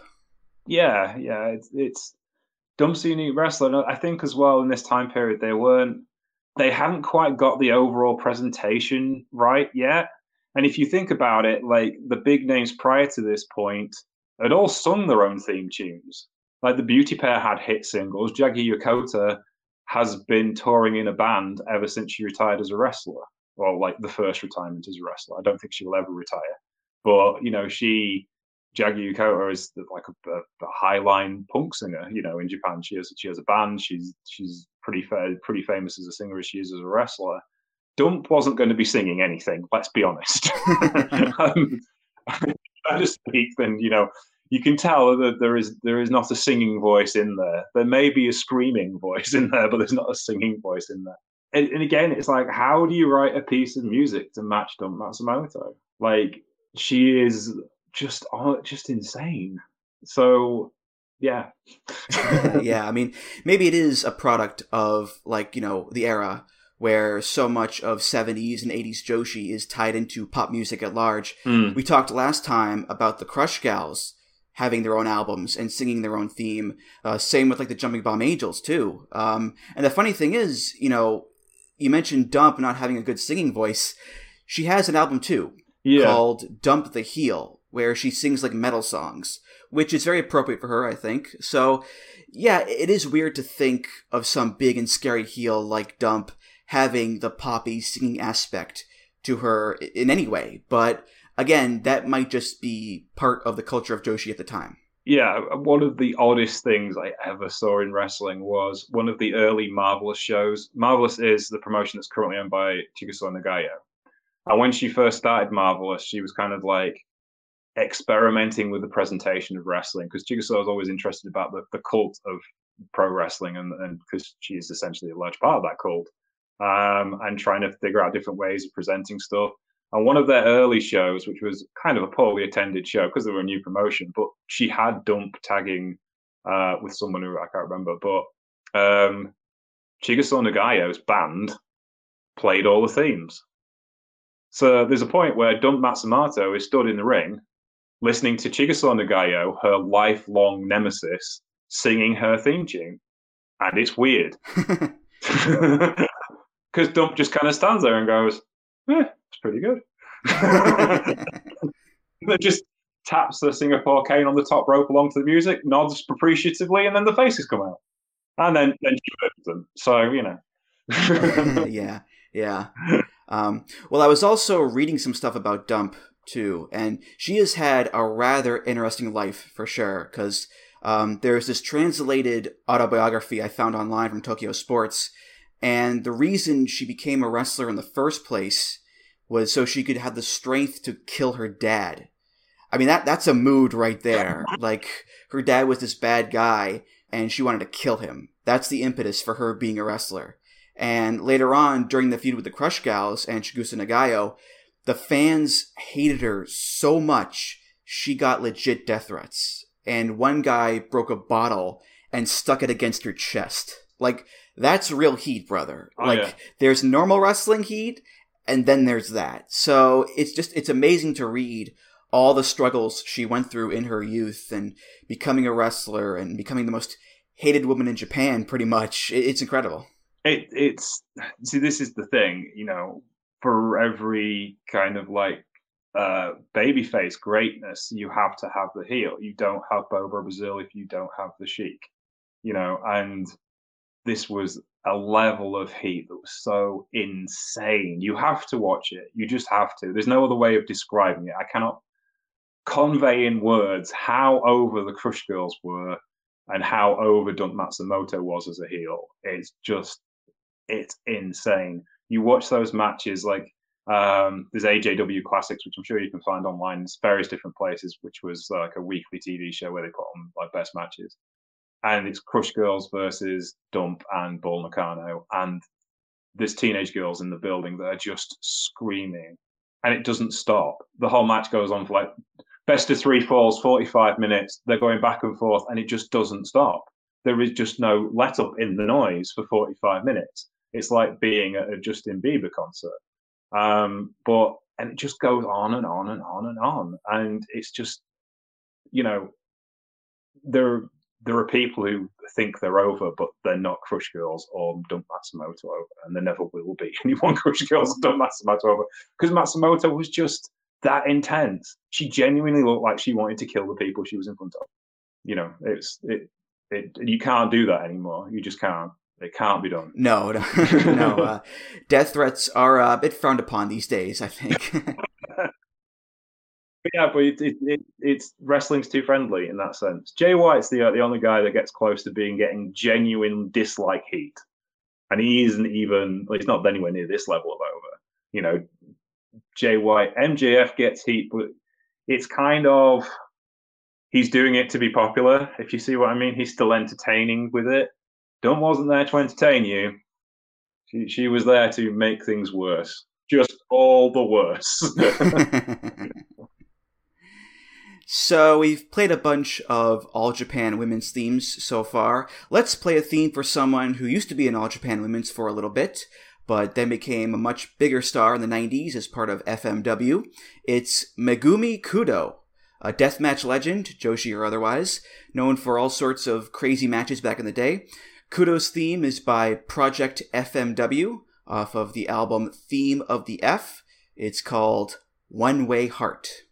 S2: Yeah, yeah, it's, it's Dump's unique wrestler. I think as well in this time period they weren't, they hadn't quite got the overall presentation right yet. And if you think about it, like the big names prior to this point, had all sung their own theme tunes. Like the Beauty Pair had hit singles. Jackie Yokota has been touring in a band ever since she retired as a wrestler. or like the first retirement as a wrestler. I don't think she will ever retire. But you know, she Jaggy Yokota is like a, a, a highline punk singer. You know, in Japan, she has she has a band. She's she's pretty fa- pretty famous as a singer as she is as a wrestler. Dump wasn't going to be singing anything. Let's be honest. um, to speak, then you know you can tell that there is there is not a singing voice in there. There may be a screaming voice in there, but there's not a singing voice in there. And, and again, it's like, how do you write a piece of music to match Dump Matsumoto? Like she is just uh, just insane. So yeah,
S1: yeah. I mean, maybe it is a product of like you know the era where so much of 70s and 80s Joshi is tied into pop music at large.
S2: Mm.
S1: We talked last time about the Crush Gals having their own albums and singing their own theme. Uh, same with like the Jumping Bomb Angels too. Um, and the funny thing is, you know, you mentioned Dump not having a good singing voice. She has an album too
S2: yeah.
S1: called Dump the Heel, where she sings like metal songs, which is very appropriate for her, I think. So, yeah, it is weird to think of some big and scary heel like Dump having the poppy singing aspect to her in any way, but again, that might just be part of the culture of Joshi at the time.
S2: Yeah, one of the oddest things I ever saw in wrestling was one of the early Marvelous shows. Marvelous is the promotion that's currently owned by Chigusa Nagayo. And when she first started Marvelous, she was kind of like experimenting with the presentation of wrestling because Chigusa was always interested about the, the cult of pro wrestling and because she is essentially a large part of that cult um, and trying to figure out different ways of presenting stuff. And one of their early shows, which was kind of a poorly attended show because they were a new promotion, but she had Dump tagging uh, with someone who I can't remember, but um, Chigusa Nagayo's band played all the themes. So there's a point where Dump Matsumoto is stood in the ring listening to Chigusa Nagayo, her lifelong nemesis, singing her theme tune. And it's weird. Because Dump just kind of stands there and goes, eh, it's pretty good. then just taps the Singapore cane on the top rope along to the music, nods appreciatively, and then the faces come out. And then, then she murders them. So, you know.
S1: yeah, yeah. Um, well, I was also reading some stuff about Dump too, and she has had a rather interesting life for sure. Because um, there's this translated autobiography I found online from Tokyo Sports, and the reason she became a wrestler in the first place was so she could have the strength to kill her dad. I mean that that's a mood right there. like her dad was this bad guy and she wanted to kill him. That's the impetus for her being a wrestler. And later on, during the feud with the Crush Gals and Chigusa Nagayo, the fans hated her so much she got legit death threats. And one guy broke a bottle and stuck it against her chest. Like that's real heat, brother.
S2: Oh,
S1: like
S2: yeah.
S1: there's normal wrestling heat, and then there's that. So it's just it's amazing to read all the struggles she went through in her youth and becoming a wrestler and becoming the most hated woman in Japan. Pretty much, it's incredible.
S2: it, it's see this is the thing you know for every kind of like uh babyface greatness you have to have the heel you don't have bobo brazil if you don't have the sheik you know and this was a level of heat that was so insane. You have to watch it. You just have to. There's no other way of describing it. I cannot convey in words how over the crush girls were and how over Dump Matsumoto was as a heel. It's just it's insane. You watch those matches like um, there's AJW Classics, which I'm sure you can find online. In various different places, which was like a weekly TV show where they put on like best matches, and it's Crush Girls versus Dump and Bull Nakano, and there's teenage girls in the building that are just screaming, and it doesn't stop. The whole match goes on for like best of three falls, 45 minutes. They're going back and forth, and it just doesn't stop. There is just no let up in the noise for 45 minutes it's like being at a Justin Bieber concert. Um, but and it just goes on and on and on and on, and it's just you know there there are people who think they're over, but they're not Crush Girls or Dump Matsumoto over, and there never will be anyone Crush Girls or Dump Matsumoto over because Matsumoto was just that intense. She genuinely looked like she wanted to kill the people she was in front of. You know, it's it, it you can't do that anymore. You just can't. It can't be done.
S1: No, no, no. Uh, death threats are uh, a bit frowned upon these days. I think.
S2: Yeah, but it, it, it, it's wrestling's too friendly in that sense. Jay White's the uh, the only guy that gets close to being getting genuine dislike heat, and he isn't even. Well, he's not anywhere near this level of over. You know, Jay White, MJF gets heat, but it's kind of he's doing it to be popular. If you see what I mean, he's still entertaining with it. Dump wasn't there to entertain you. She, she was there to make things worse, just all the worse.
S1: So we've played a bunch of All Japan women's themes so far. Let's play a theme for someone who used to be in All Japan women's for a little bit, but then became a much bigger star in the 90s as part of FMW. It's Megumi Kudo, a deathmatch legend, Joshi or otherwise, known for all sorts of crazy matches back in the day. Kudo's theme is by Project FMW off of the album Theme of the F. It's called One Way Heart.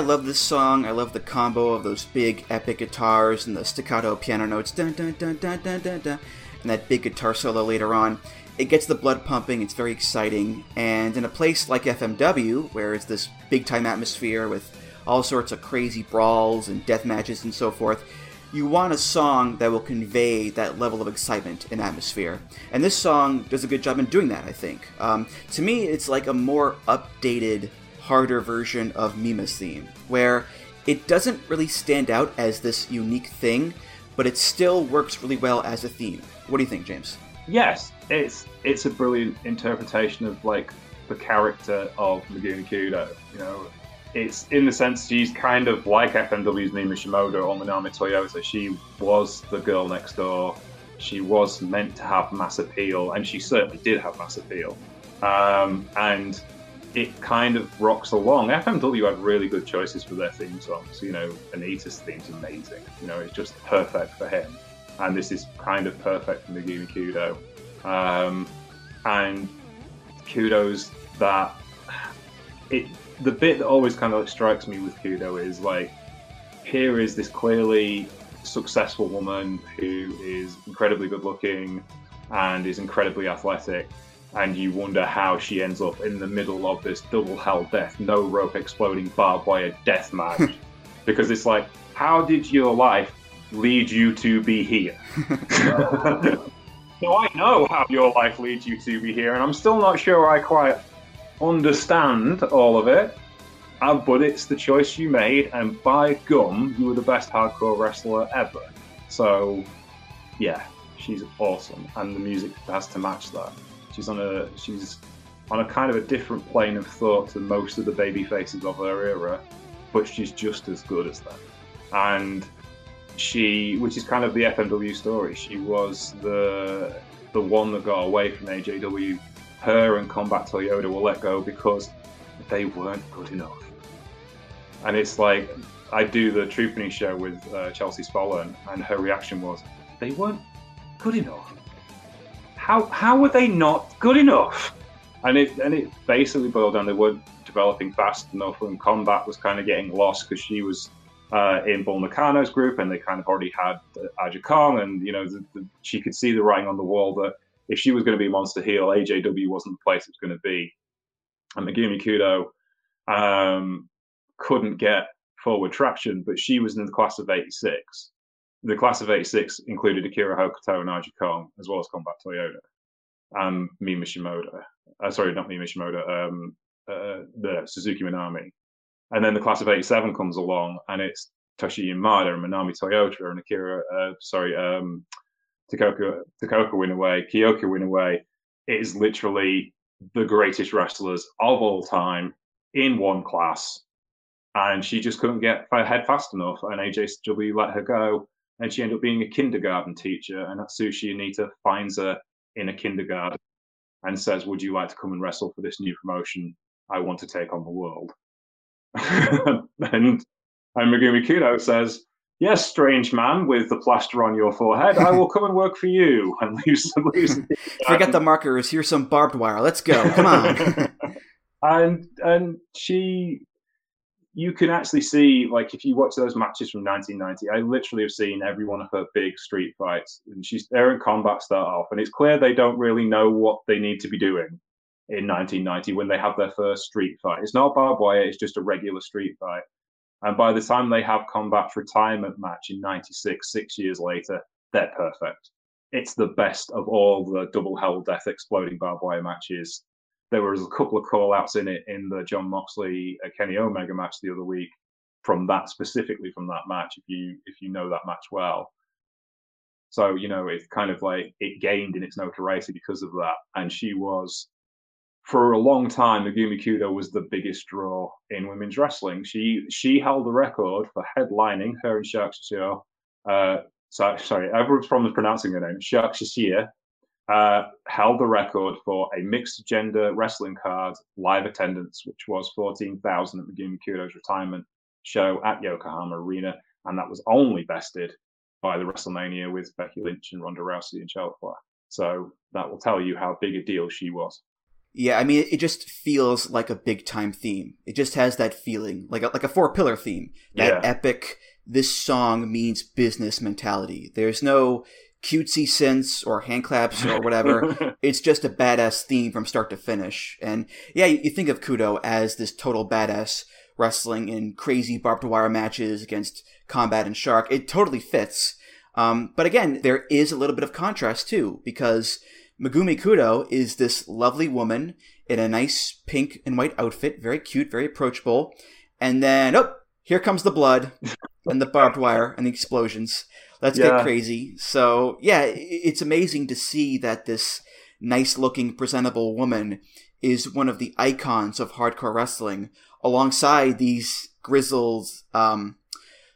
S1: Love this song. I love the combo of those big epic guitars and the staccato piano notes, dun dun dun dun dun dun dun, and that big guitar solo later on. It gets the blood pumping. It's very exciting. And in a place like FMW, where it's this big time atmosphere with all sorts of crazy brawls and death matches and so forth, you want a song that will convey that level of excitement and atmosphere. And this song does a good job in doing that, I think. Um, to me, it's like a more updated harder version of Mima's theme, where it doesn't really stand out as this unique thing, but it still works really well as a theme. What do you think, James?
S2: Yes, it's it's a brilliant interpretation of like the character of Megumi Kudo. You know, it's in the sense she's kind of like FMW's Mima Shimoda or Manami Toyota. She was the girl next door. She was meant to have mass appeal, and she certainly did have mass appeal. Um, and it kind of rocks along. FMW had really good choices for their theme songs. You know, Onita's theme's amazing. You know, it's just perfect for him. And this is kind of perfect for Megumi Kudo. Um, and kudos that it the bit that always kind of strikes me with Kudo is like here is this clearly successful woman who is incredibly good looking and is incredibly athletic and you wonder how she ends up in the middle of this double hell death, no rope exploding barbed wire death match. because it's like, how did your life lead you to be here? so I know how your life leads you to be here, and I'm still not sure I quite understand all of it. Uh, but it's the choice you made, and by gum, you were the best hardcore wrestler ever. So, yeah, she's awesome, and the music has to match that. She's on a she's on a kind of a different plane of thought to most of the baby faces of her era, but she's just as good as them. And she, which is kind of the FMW story, she was the the one that got away from AJW. Her and Combat Toyota were let go because they weren't good enough. And it's like I do the Truepenny show with uh, Chelsea Spollen, and her reaction was, "They weren't good enough." How how were they not good enough? And it and it basically boiled down they weren't developing fast enough, and Combat was kind of getting lost because she was uh, in Bull Nakano's group, and they kind of already had uh, Aja Kong, and you know the, the, she could see the writing on the wall that if she was going to be monster heel, AJW wasn't the place it was going to be. And Megumi Kudo um, couldn't get forward traction, but she was in the class of 86. The class of 86 included Akira Hokuto and Aja Kong, as well as Combat Toyota, and Shimoda. Uh, sorry, not Shimoda, um, uh, the Suzuka Minami. And then the class of 87 comes along, and it's Toshi Yamada and Manami Toyota and Akira, uh, sorry, um, Takoka, Takoka Inoue, Kyoko Inoue. It is literally the greatest wrestlers of all time in one class. And she just couldn't get ahead fast enough. And AJW let her go. And she ended up being a kindergarten teacher. And Atsushi Onita finds her in a kindergarten and says, Would you like to come and wrestle for this new promotion? I want to take on the world. and, and Megumi Kudo says, Yes, strange man with the plaster on your forehead, I will come and work for you. And leaves, leaves
S1: Forget the markers. Here's some barbed wire. Let's go. Come on.
S2: and and she, you can actually see like if you watch those matches from 1990, I literally have seen every one of her big street fights, and she's they're in combat start off, and it's clear they don't really know what they need to be doing in 1990 when they have their first street fight. It's not barbed wire; it's just a regular street fight and by the time they have Combat's retirement match in 96, six years later, they're perfect. It's the best of all the double hell death exploding barbed wire matches. There was a couple of call outs in it in the Jon Moxley uh, Kenny Omega match the other week from that specifically from that match if you if you know that match well. So, you know, it's kind of like it gained in its notoriety because of that. And she was for a long time, Megumi Kudo was the biggest draw in women's wrestling. She she held the record for headlining her and Shark. Uh, so, sorry, everyone's probably pronouncing her name. Shark uh, held the record for a mixed gender wrestling card live attendance, which was 14,000 at Megumi Kudo's retirement show at Yokohama Arena. And that was only bested by the WrestleMania with Becky Lynch and Ronda Rousey and Charlotte Flair. So that will tell you how big a deal she was.
S1: Yeah, I mean, it just feels like a big time theme. It just has that feeling, like a, like a four pillar theme. That yeah. epic, this song means business mentality. There's no cutesy synths or hand claps or whatever. it's just a badass theme from start to finish. And yeah, you, you think of Kudo as this total badass wrestling in crazy barbed wire matches against Combat and Shark. It totally fits. Um, but again, there is a little bit of contrast too, because Megumi Kudo is this lovely woman in a nice pink and white outfit, very cute, very approachable. And then, oh, here comes the blood and the barbed wire and the explosions. Let's yeah. get crazy. So, yeah, it's amazing to see that this nice looking, presentable woman is one of the icons of hardcore wrestling alongside these grizzled, um,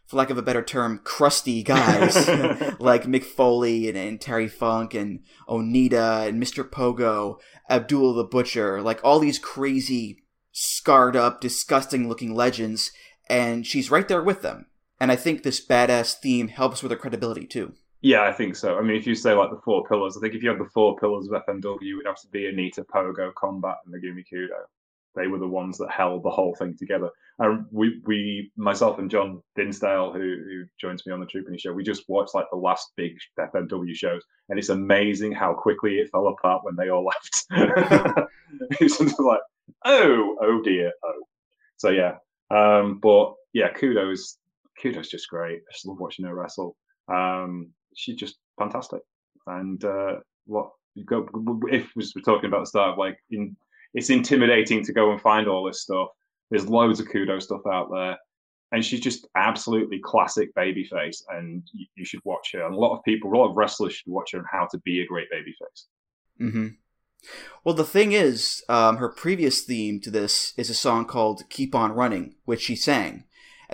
S1: for lack of a better term, crusty guys like Mick Foley and, and, Terry Funk and Onita and Mr. Pogo, Abdul the Butcher, like all these crazy, scarred up, disgusting looking legends, and she's right there with them. And I think this badass theme helps with her credibility too.
S2: Yeah, I think so. I mean, if you say like the four pillars, I think if you have the four pillars of FMW, it would have to be Onita, Pogo, Combat, and Megumi Kudo. They were the ones that held the whole thing together. And we, we, myself and John Dinsdale, who, who joins me on the Truepenny show, we just watched like the last big FMW shows, and it's amazing how quickly it fell apart when they all left. it's like, oh, oh dear, oh. So yeah, um, but yeah, kudos, kudos, just great. I just love watching her wrestle. Um, she's just fantastic, and uh, what you go if we're talking about the start like in it's intimidating to go and find all this stuff. There's loads of kudo stuff out there. And she's just absolutely classic babyface, and you, you, should watch her. And a lot of people, a lot of wrestlers should watch her on how to be a great babyface.
S1: Mm-hmm. Well, the thing is, um, her previous theme to this is a song called "Keep On Running," which she sang,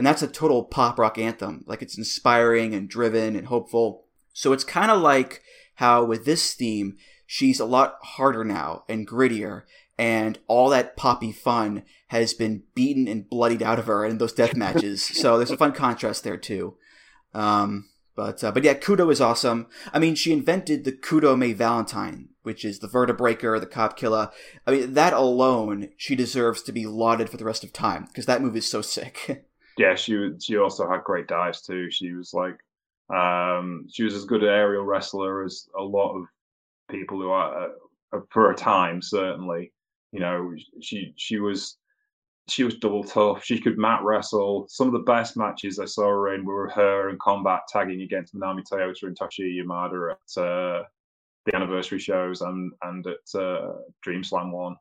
S1: and that's a total pop rock anthem. Like it's inspiring and driven and hopeful. So it's kind of like how with this theme, she's a lot harder now and grittier, and all that poppy fun has been beaten and bloodied out of her in those death matches. so there's a fun contrast there too. Um, but uh, but yeah, Kudo is awesome. I mean, she invented the Kudome Valentine, which is the Vertebreaker, the Cop Killer. I mean, that alone, she deserves to be lauded for the rest of time because that move is so sick.
S2: yeah, she she also had great dives too. She was like, um, she was as good an aerial wrestler as a lot of people who are uh, for a time certainly you know, she she was she was double tough. She could mat wrestle. Some of the best matches I saw her in were her in combat tagging against Manami Toyota and Toshiyo Yamada at uh, the anniversary shows and and at uh, Dream Slam one.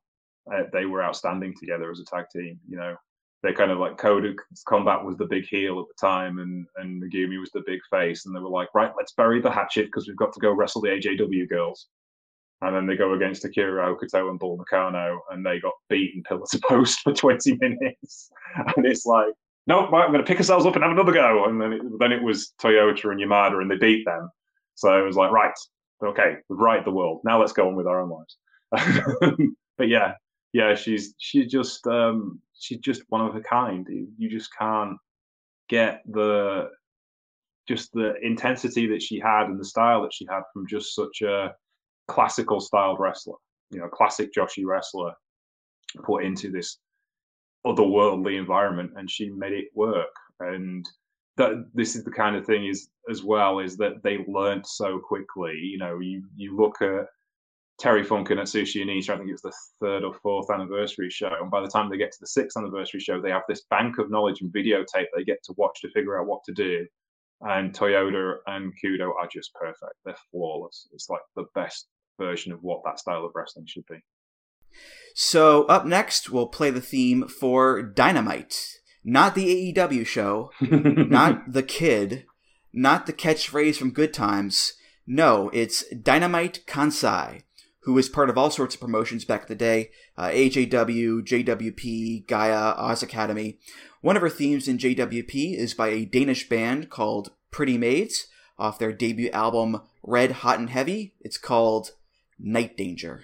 S2: Uh, they were outstanding together as a tag team. You know, they kind of like Kota Combat was the big heel at the time, and and Megumi was the big face, and they were like, right, let's bury the hatchet because we've got to go wrestle the AJW girls. And then they go against Akira Hokuto and Bull Nakano, and they got beaten pillar to post for 20 minutes. And it's like, nope, right, I'm going to pick ourselves up and have another go. And then it, then it was Toyota and Yamada, and they beat them. So it was like, right, okay, we've righted the world. Now let's go on with our own lives. but yeah, yeah, she's she's just um, she's just one of a kind. You just can't get the just the intensity that she had and the style that she had from just such a classical styled wrestler, you know, classic Joshi wrestler put into this otherworldly environment and she made it work. And that this is the kind of thing is as well is that they learned so quickly. You know, you you look at Terry Funk and Atsushi Onita, I think it was the third or fourth anniversary show. And by the time they get to the sixth anniversary show, they have this bank of knowledge and videotape they get to watch to figure out what to do. And Toyota and Kudo are just perfect. They're flawless. It's like the best version of what that style of wrestling should be.
S1: So, up next, we'll play the theme for Dynamite. Not the AEW show, not the kid, not the catchphrase from Good Times. No, it's Dynamite Kansai, who was part of all sorts of promotions back in the day uh, AJW, JWP, GAEA, Oz Academy. One of her themes in JWP is by a Danish band called Pretty Maids off their debut album Red, Hot, and Heavy. It's called Night Danger.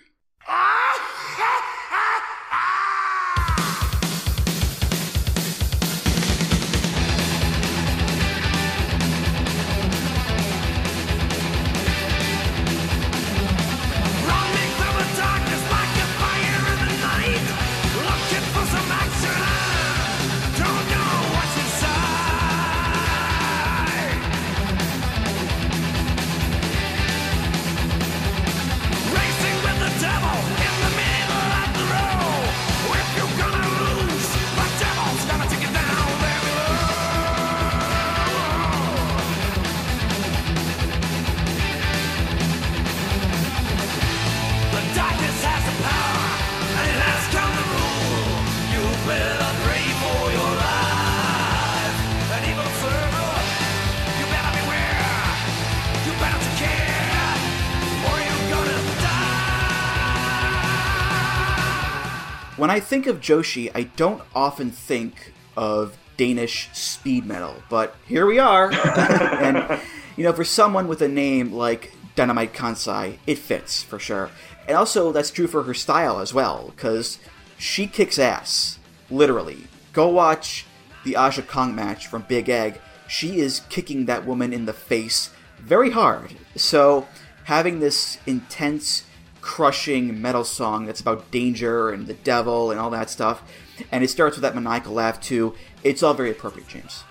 S1: I think of Joshi, I don't often think of Danish speed metal, but here we are. and, you know, for someone with a name like Dynamite Kansai, it fits for sure. And also, that's true for her style as well, because she kicks ass, literally. Go watch the Aja Kong match from Big Egg. She is kicking that woman in the face very hard. So, having this intense crushing metal song that's about danger and the devil and all that stuff. And it starts with that maniacal laugh too. It's all very appropriate, James.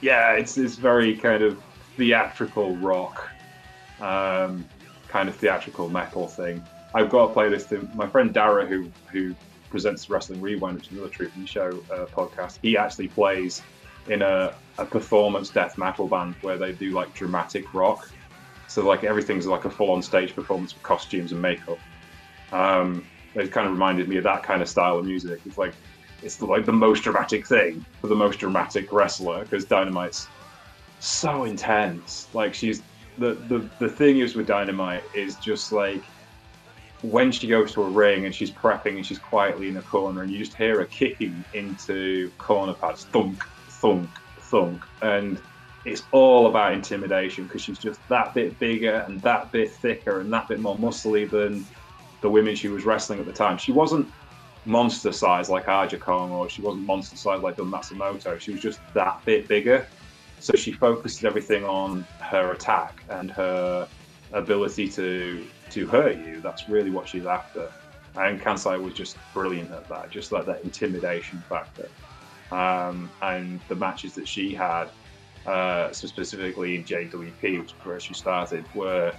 S2: Yeah, it's this very kind of theatrical rock, um, kind of theatrical metal thing. I've got a playlist. In, my friend Dara, who who presents Wrestling Rewind, which is another from Show uh, podcast, he actually plays in a, a performance death metal band where they do like dramatic rock so like everything's like a full-on stage performance with costumes and makeup. Um, it kind of reminded me of that kind of style of music. It's like it's like the most dramatic thing for the most dramatic wrestler because Dynamite's so intense. Like she's the, the the thing is with Dynamite is just like when she goes to a ring and she's prepping and she's quietly in a corner and you just hear her kicking into corner pads, thunk, thunk, thunk, and it's all about intimidation because she's just that bit bigger and that bit thicker and that bit more muscly than the women she was wrestling at the time. She wasn't monster size like Aja Kong or she wasn't monster size like Dump Matsumoto. She was just that bit bigger. So she focused everything on her attack and her ability to to hurt you. That's really what she's after. And Kansai was just brilliant at that, just like that intimidation factor. Um, and the matches that she had uh, so specifically in JWP, which is where she started, were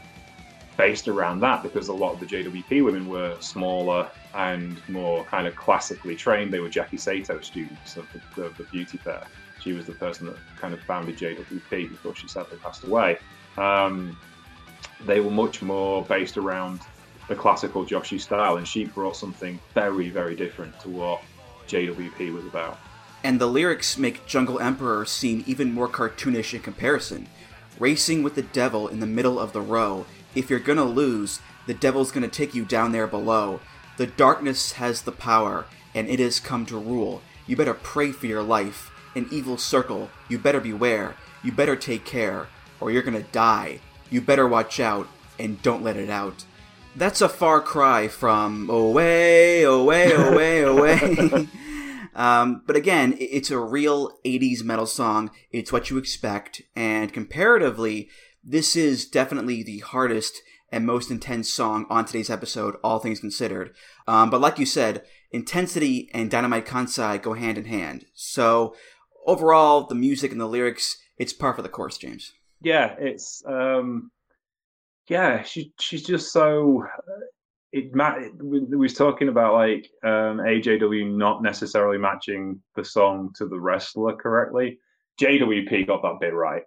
S2: based around that because a lot of the JWP women were smaller and more kind of classically trained. They were Jackie Sato students of the, of the beauty pair. She was the person that kind of founded JWP before she sadly passed away. Um, they were much more based around the classical Joshi style, and she brought something very, very different to what JWP was about.
S1: And the lyrics make Jungle Emperor seem even more cartoonish in comparison. Racing with the devil in the middle of the row. If you're gonna lose, the devil's gonna take you down there below. The darkness has the power, and it has come to rule. You better pray for your life. An evil circle, you better beware. You better take care, or you're gonna die. You better watch out, and don't let it out. That's a far cry from away, away, away, away. Um, but again, it's a real 80s metal song. It's what you expect. And comparatively, this is definitely the hardest and most intense song on today's episode, all things considered. Um, but like you said, intensity and Dynamite Kansai go hand in hand. So overall, the music and the lyrics, it's par for the course, James.
S2: Yeah, it's um, yeah, she she's just so it, we, we was talking about like um, AJW not necessarily matching the song to the wrestler correctly. JWP got that bit right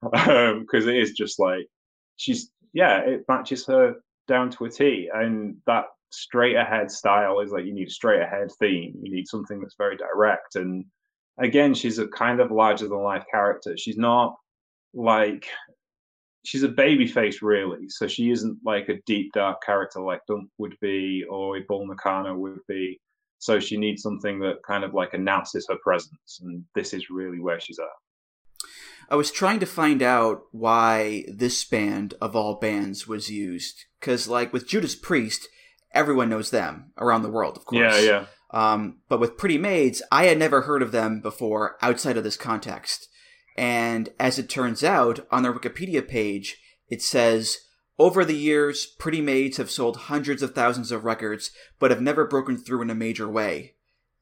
S2: because um, it is just like she's yeah, it matches her down to a T, and that straight ahead style is like you need a straight ahead theme. You need something that's very direct, and again, she's a kind of larger than life character. She's not like she's a baby face really. So she isn't like a deep dark character like dump would be or Bull Nakano would be. So she needs something that kind of like announces her presence and this is really where she's at.
S1: I was trying to find out why this band of all bands was used because like with judas priest everyone knows them around the world of course.
S2: yeah yeah.
S1: Um, but with pretty maids i had never heard of them before outside of this context and as it turns out, on their Wikipedia page, it says, over the years, Pretty Maids have sold hundreds of thousands of records, but have never broken through in a major way.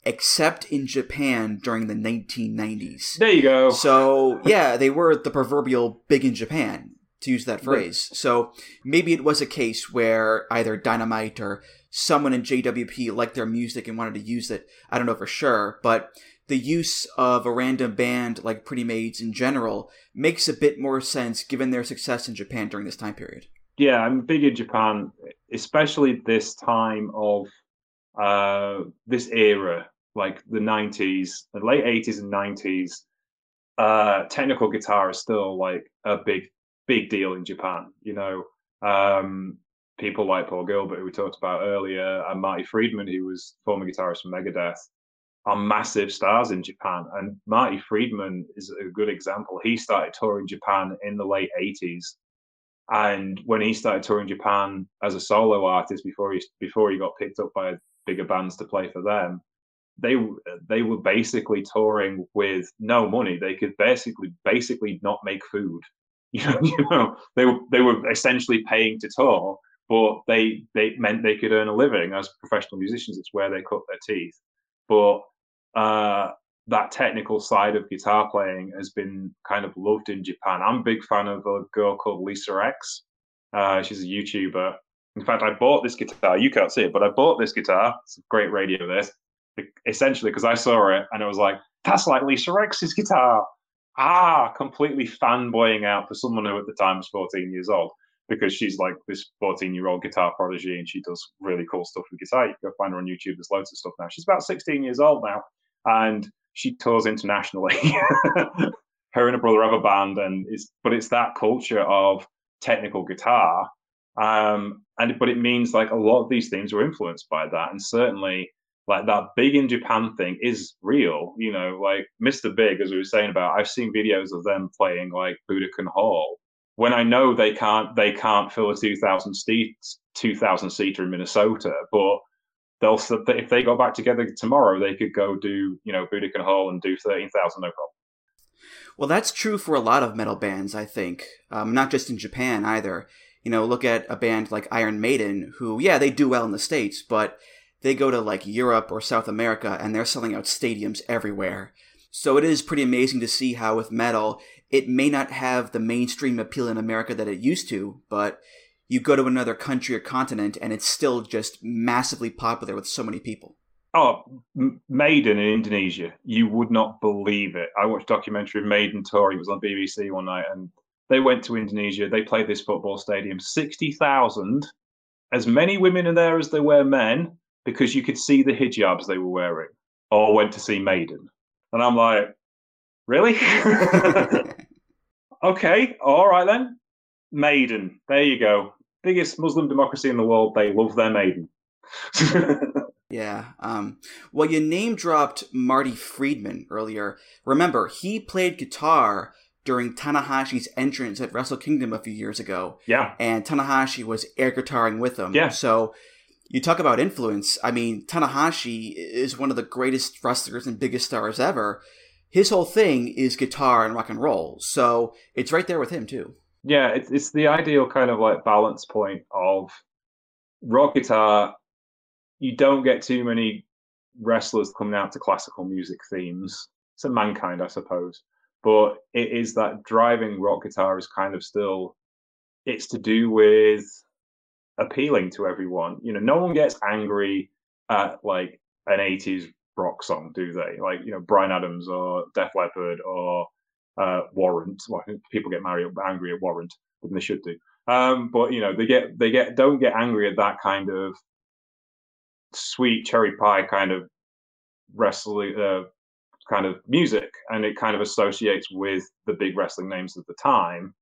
S1: Except in Japan during the 1990s.
S2: There you go.
S1: So, yeah, they were the proverbial big in Japan, to use that phrase. So, maybe it was a case where either Dynamite or someone in JWP liked their music and wanted to use it. I don't know for sure, but the use of a random band like Pretty Maids in general makes a bit more sense given their success in Japan during this time period.
S2: Yeah, I'm big in Japan, especially this time of uh, this era, like the 90s, the late 80s and 90s. Uh, technical guitar is still like a big, big deal in Japan. You know, um, people like Paul Gilbert, who we talked about earlier, and Marty Friedman, who was former guitarist from Megadeth are massive stars in Japan. And Marty Friedman is a good example. He started touring Japan in the late 80s. And when he started touring Japan as a solo artist before he before he got picked up by bigger bands to play for them, they they were basically touring with no money. They could basically basically not make food. You know, you know, they were they were essentially paying to tour, but they they meant they could earn a living as professional musicians. It's where they cut their teeth. But uh, that technical side of guitar playing has been kind of loved in Japan. I'm a big fan of a girl called Lisa X. Uh, she's a YouTuber. In fact, I bought this guitar. You can't see it, but I bought this guitar. It's a great radio. This essentially because I saw it and it was like that's like Lisa X's guitar. Ah, completely fanboying out for someone who at the time was 14 years old because she's like this 14 year old guitar prodigy and she does really cool stuff with guitar. You can find her on YouTube. There's loads of stuff now. She's about 16 years old now and she tours internationally. her and her brother have a band, and it's but it's that culture of technical guitar, um, and but it means like a lot of these things were influenced by that, and certainly like that big in Japan thing is real. You know, like Mr. Big, as we were saying about, I've seen videos of them playing like Budokan Hall when I know they can't they can't fill a two thousand seat two thousand seater in Minnesota, but they'll if they go back together tomorrow, they could go do you know Budokan Hall and do thirteen thousand no problem.
S1: Well, that's true for a lot of metal bands, I think. Um, not just in Japan either. You know, look at a band like Iron Maiden, who yeah they do well in the states, but they go to like Europe or South America and they're selling out stadiums everywhere. So it is pretty amazing to see how with metal it may not have the mainstream appeal in America that it used to, but you go to another country or continent and it's still just massively popular with so many people.
S2: Oh, Maiden in Indonesia. You would not believe it. I watched documentary Maiden Tour. It was on BBC one night and they went to Indonesia. They played this football stadium. 60,000, as many women in there as there were men, because you could see the hijabs they were wearing, all went to see Maiden. And I'm like, really? okay, all right then. Maiden. There you go. Biggest Muslim democracy in the world. They love their Maiden.
S1: Yeah. Um, well, you name dropped Marty Friedman earlier. Remember, he played guitar during Tanahashi's entrance at Wrestle Kingdom a few years ago.
S2: Yeah.
S1: And Tanahashi was air guitaring with him.
S2: Yeah.
S1: So you talk about influence. I mean, Tanahashi is one of the greatest wrestlers and biggest stars ever. His whole thing is guitar and rock and roll. So it's right there with him, too.
S2: Yeah, it's, it's the ideal kind of like balance point of rock guitar you don't get too many wrestlers coming out to classical music themes. It's a mankind, I suppose. But it is that driving rock guitar is kind of still it's to do with appealing to everyone. You know, no one gets angry at like an 80s rock song, do they? Like, you know, Bryan Adams or Def Leppard or uh, Warrant. Well, people get married, angry at Warrant, than they should do. Um, but you know, they get they get don't get angry at that kind of sweet cherry pie kind of wrestling uh, kind of music, and it kind of associates with the big wrestling names of the time.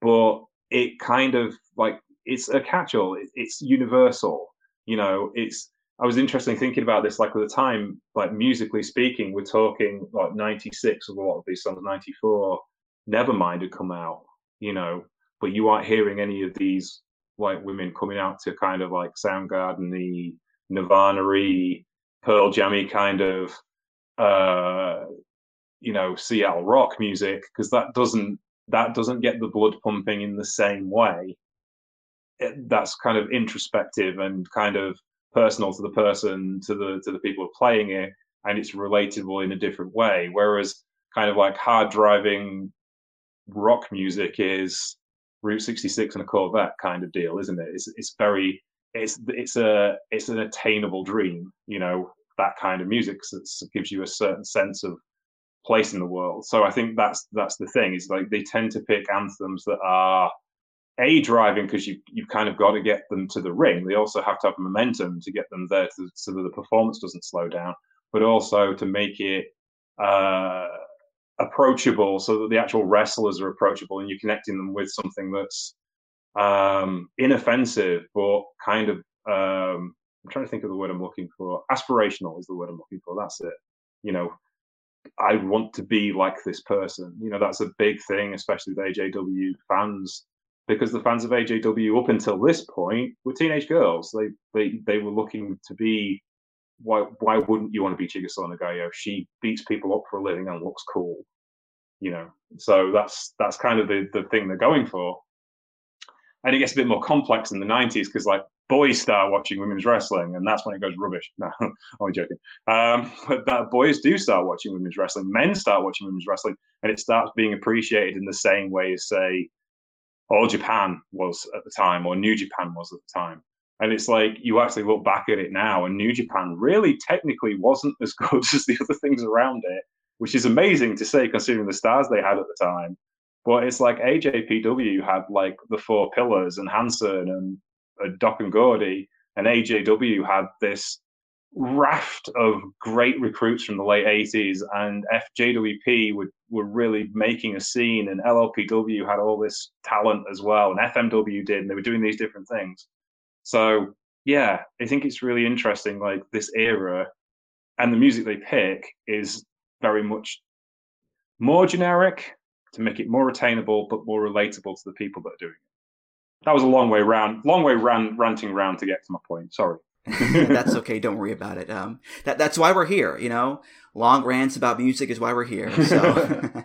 S2: But it kind of like it's a catch-all. It's universal. You know, it's. I was interested thinking about this. Like at the time, like musically speaking, we're talking like '96 of a lot of these songs. '94, Nevermind had come out. You know, but you aren't hearing any of these like women coming out to kind of like Soundgarden, the Nirvana Pearl Jammy kind of uh, you know Seattle rock music because that doesn't that doesn't get the blood pumping in the same way. It, that's kind of introspective and kind of personal to the person, to the to the people playing it, and it's relatable in a different way. Whereas kind of like hard driving rock music is Route 66 and a Corvette kind of deal, isn't it? It's it's very it's it's a it's an attainable dream. You know that kind of music that gives you a certain sense of place in the world. So I think that's that's the thing. Is like they tend to pick anthems that are a driving because you you kind of got to get them to the ring. They also have to have momentum to get them there to, so that the performance doesn't slow down, but also to make it uh, approachable so that the actual wrestlers are approachable and you're connecting them with something that's um, inoffensive, but kind of um, I'm trying to think of the word I'm looking for. Aspirational is the word I'm looking for. That's it. You know, I want to be like this person. You know, that's a big thing, especially with AJW fans, because the fans of AJW up until this point were teenage girls. They they they were looking to be. Why why wouldn't you want to be Chigusa Nagayo? She beats people up for a living and looks cool. You know, so that's that's kind of the the thing they're going for and it gets a bit more complex in the 90s because like boys start watching women's wrestling and that's when it goes rubbish no i'm joking um, but that boys do start watching women's wrestling men start watching women's wrestling and it starts being appreciated in the same way as say all japan was at the time or new japan was at the time. And it's like you actually look back at it now and new japan really technically wasn't as good as the other things around it which is amazing to say considering the stars they had at the time. But it's like AJPW had like the four pillars and Hansen and uh, Doc and Gordy, and AJW had this raft of great recruits from the late 80s, and FJWP would, were really making a scene, and LLPW had all this talent as well, and FMW did, and they were doing these different things. So, yeah, I think it's really interesting, like this era, and the music they pick is very much more generic to make it more attainable but more relatable to the people that are doing it. That was a long way round, long way round, ranting round to get to my point. Sorry.
S1: That's okay. Don't worry about it. Um, that that's why we're here. You know, long rants about music is why we're here. So.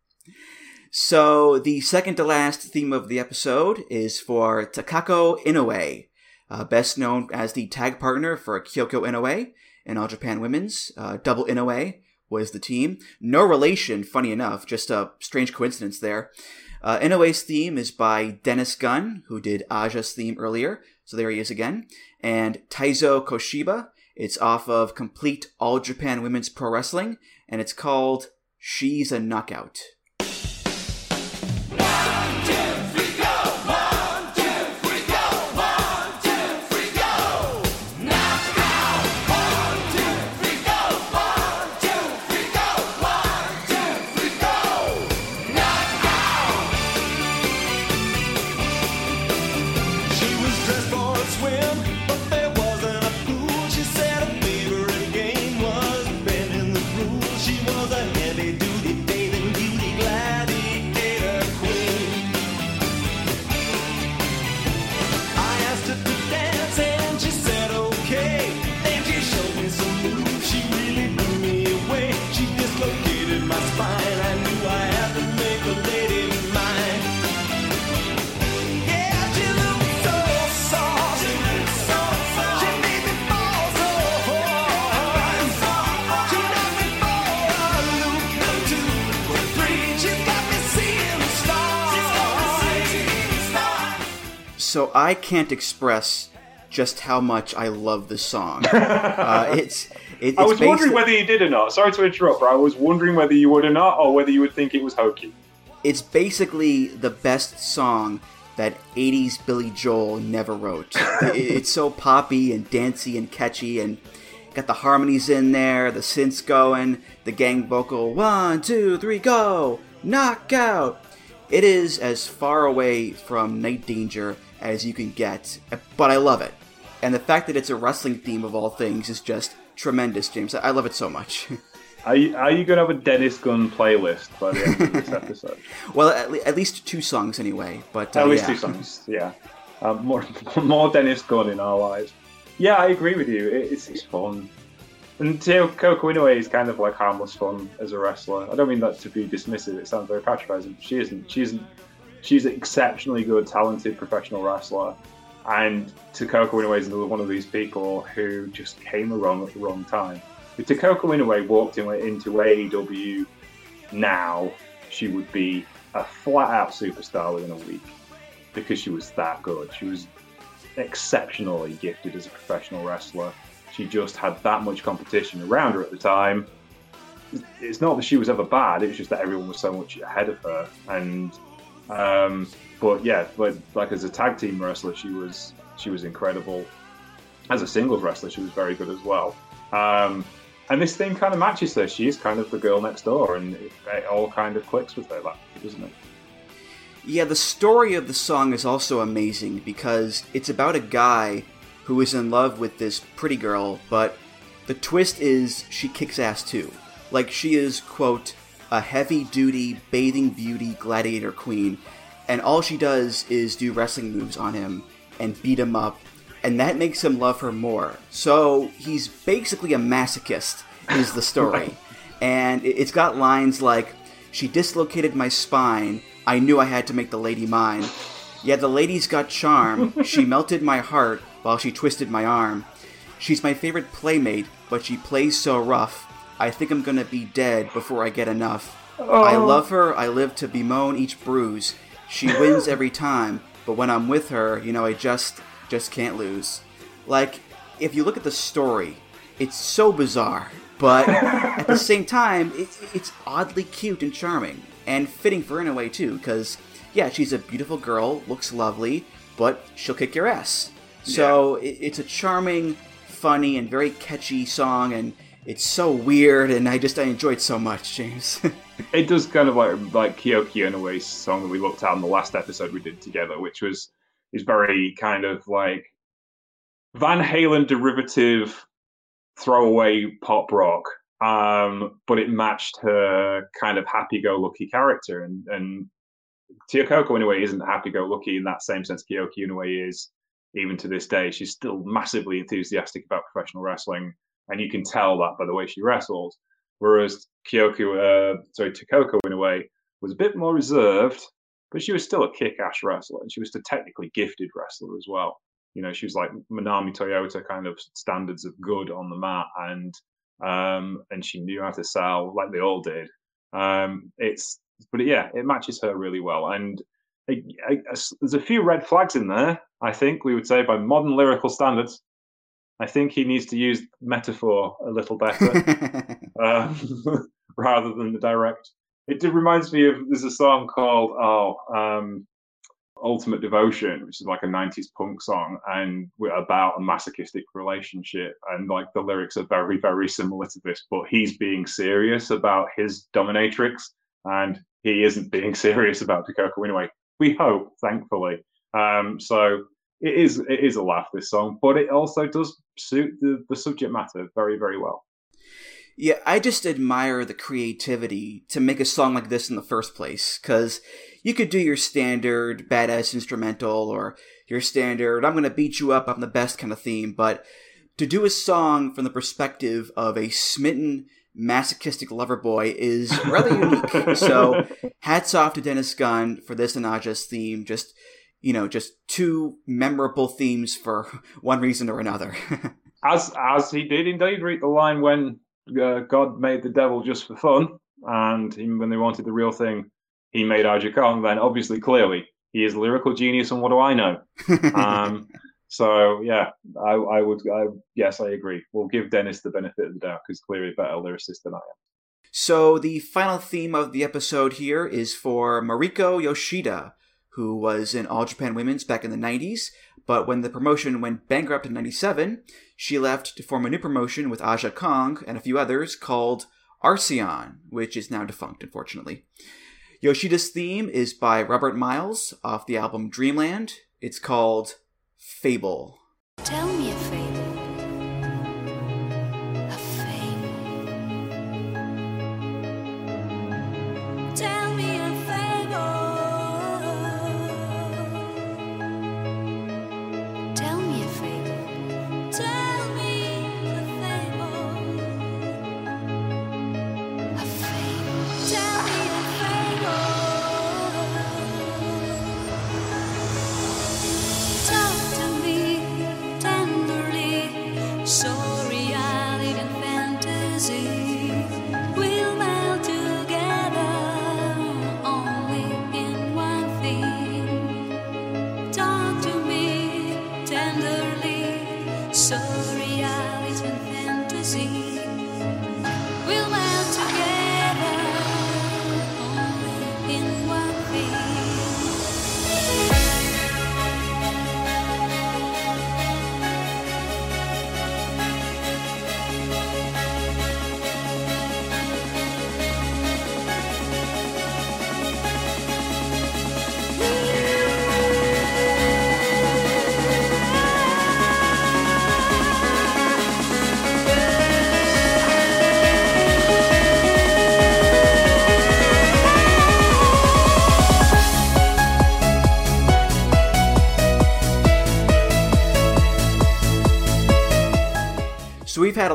S1: so the second to last theme of the episode is for Takako Inoue, uh, best known as the tag partner for Kyoko Inoue in All Japan Women's uh, Double Inoue, was the team. No relation, funny enough, just a strange coincidence there. Uh, Inoue's theme is by Dennis Gunn, who did Aja's theme earlier, so there he is again. And Taizo Koshiba, it's off of Complete All Japan Women's Pro Wrestling, and it's called She's a Knockout. So I can't express just how much I love the song. uh, it's, it, it's.
S2: I was wondering whether you did or not. Sorry to interrupt, but I was wondering whether you would or not, or whether you would think it was hokey.
S1: It's basically the best song that 80s Billy Joel never wrote. it, it's so poppy and dancey and catchy, and got the harmonies in there, the synths going, the gang vocal one, two, three, go, knockout. It is as far away from Night Danger as you can get, but I love it. And the fact that it's a wrestling theme of all things is just tremendous, James. I love it so much.
S2: Are you, are you going to have a Dennis Gunn playlist by the end of this episode?
S1: well, at, le- at, least two songs anyway. But
S2: uh, at least
S1: yeah.
S2: two songs, yeah. Um, more more Dennis Gunn in our lives. Yeah, I agree with you. It, it's, it's fun. And Coco Inoue is kind of like harmless fun as a wrestler. I don't mean that to be dismissive. It sounds very patronising. She isn't. She isn't she's an exceptionally good, talented professional wrestler. And Takako Inoue is another one of these people who just came along at the wrong time. If Takako Inoue walked in, into AEW now, she would be a flat out superstar within a week because she was that good. She was exceptionally gifted as a professional wrestler. She just had that much competition around her at the time. It's not that she was ever bad, it was just that everyone was so much ahead of her. And um, but yeah, but like as a tag team wrestler, she was she was incredible. As a singles wrestler, she was very good as well. Um, and this thing kind of matches her. She's kind of the girl next door, and it, it all kind of clicks with her, like, doesn't it?
S1: Yeah, the story of the song is also amazing because it's about a guy who is in love with this pretty girl, but the twist is she kicks ass too. Like she is, quote, a heavy duty bathing beauty gladiator queen, and all she does is do wrestling moves on him and beat him up, and that makes him love her more. So he's basically a masochist, is the story. and it's got lines like, She dislocated my spine, I knew I had to make the lady mine. Yeah, the lady's got charm, she melted my heart while she twisted my arm. She's my favorite playmate, but she plays so rough. I think I'm gonna be dead before I get enough. Oh. I love her, I live to bemoan each bruise. She wins every time, but when I'm with her, you know, I just just can't lose. Like, if you look at the story, it's so bizarre, but at the same time, it's, it's oddly cute and charming, and fitting for Inoue too, because yeah, she's a beautiful girl, looks lovely, but she'll kick your ass. So yeah. it, it's a charming, funny, and very catchy song, and it's so weird, and I just I enjoy it so much, James.
S2: it does kind of like like Kyoko Inoue's song that we looked at in the last episode we did together, which was is very kind of like Van Halen derivative throwaway pop rock. Um, but it matched her kind of happy-go-lucky character, and and Takako Inoue isn't happy-go-lucky in that same sense. Kyoko Inoue is, even to this day, she's still massively enthusiastic about professional wrestling and you can tell that by the way she wrestles. Whereas Kyoko, uh, sorry, Takako way was a bit more reserved, but she was still a kick-ass wrestler, and she was a technically gifted wrestler as well. You know, she was like Manami Toyota kind of standards of good on the mat, and um, and she knew how to sell like they all did. Um, it's but yeah, it matches her really well, and I, I, there's a few red flags in there. I think we would say by modern lyrical standards. I think he needs to use metaphor a little better uh, rather than the direct. It reminds me of there's a song called oh um, Ultimate Devotion, which is like a 90s punk song, and about a masochistic relationship. And like the lyrics are very, very similar to this, but he's being serious about his dominatrix, and he isn't being serious about Takako Anyway, We hope, thankfully. Um, so it is it is a laugh this song, but it also does suit the, the subject matter very, very well.
S1: Yeah, I just admire the creativity to make a song like this in the first place, because you could do your standard badass instrumental or your standard, I'm going to beat you up, I'm the best kind of theme, but to do a song from the perspective of a smitten, masochistic lover boy is rather unique. So, hats off to Dennis Gunn for this Anaja's theme. Just, you know, just two memorable themes for one reason or another.
S2: as as he did indeed read the line when uh, God made the devil just for fun, and even when they wanted the real thing, he made Aja Kong, then obviously, clearly, he is a lyrical genius, and what do I know? um, so yeah, I, I would, I, yes, I agree. We'll give Dennis the benefit of the doubt because clearly a better lyricist than I am.
S1: So the final theme of the episode here is for Mariko Yoshida, who was in All Japan Women's back in the 90s, but when the promotion went bankrupt in 97, she left to form a new promotion with Aja Kong and a few others called Arsion, which is now defunct, unfortunately. Yoshida's theme is by Robert Miles off the album Dreamland. It's called Fable.
S3: Tell me a fable.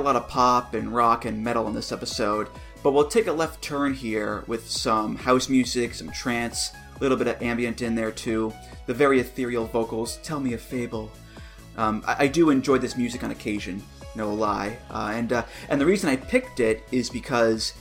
S1: Lot of pop and rock and metal in this episode, but we'll take a left turn here with some house music, some trance, a little bit of ambient in there too. The very ethereal vocals, Tell Me a Fable. Um, I, I, do enjoy this music on occasion, no lie. Uh, and, uh, and the reason I picked it is because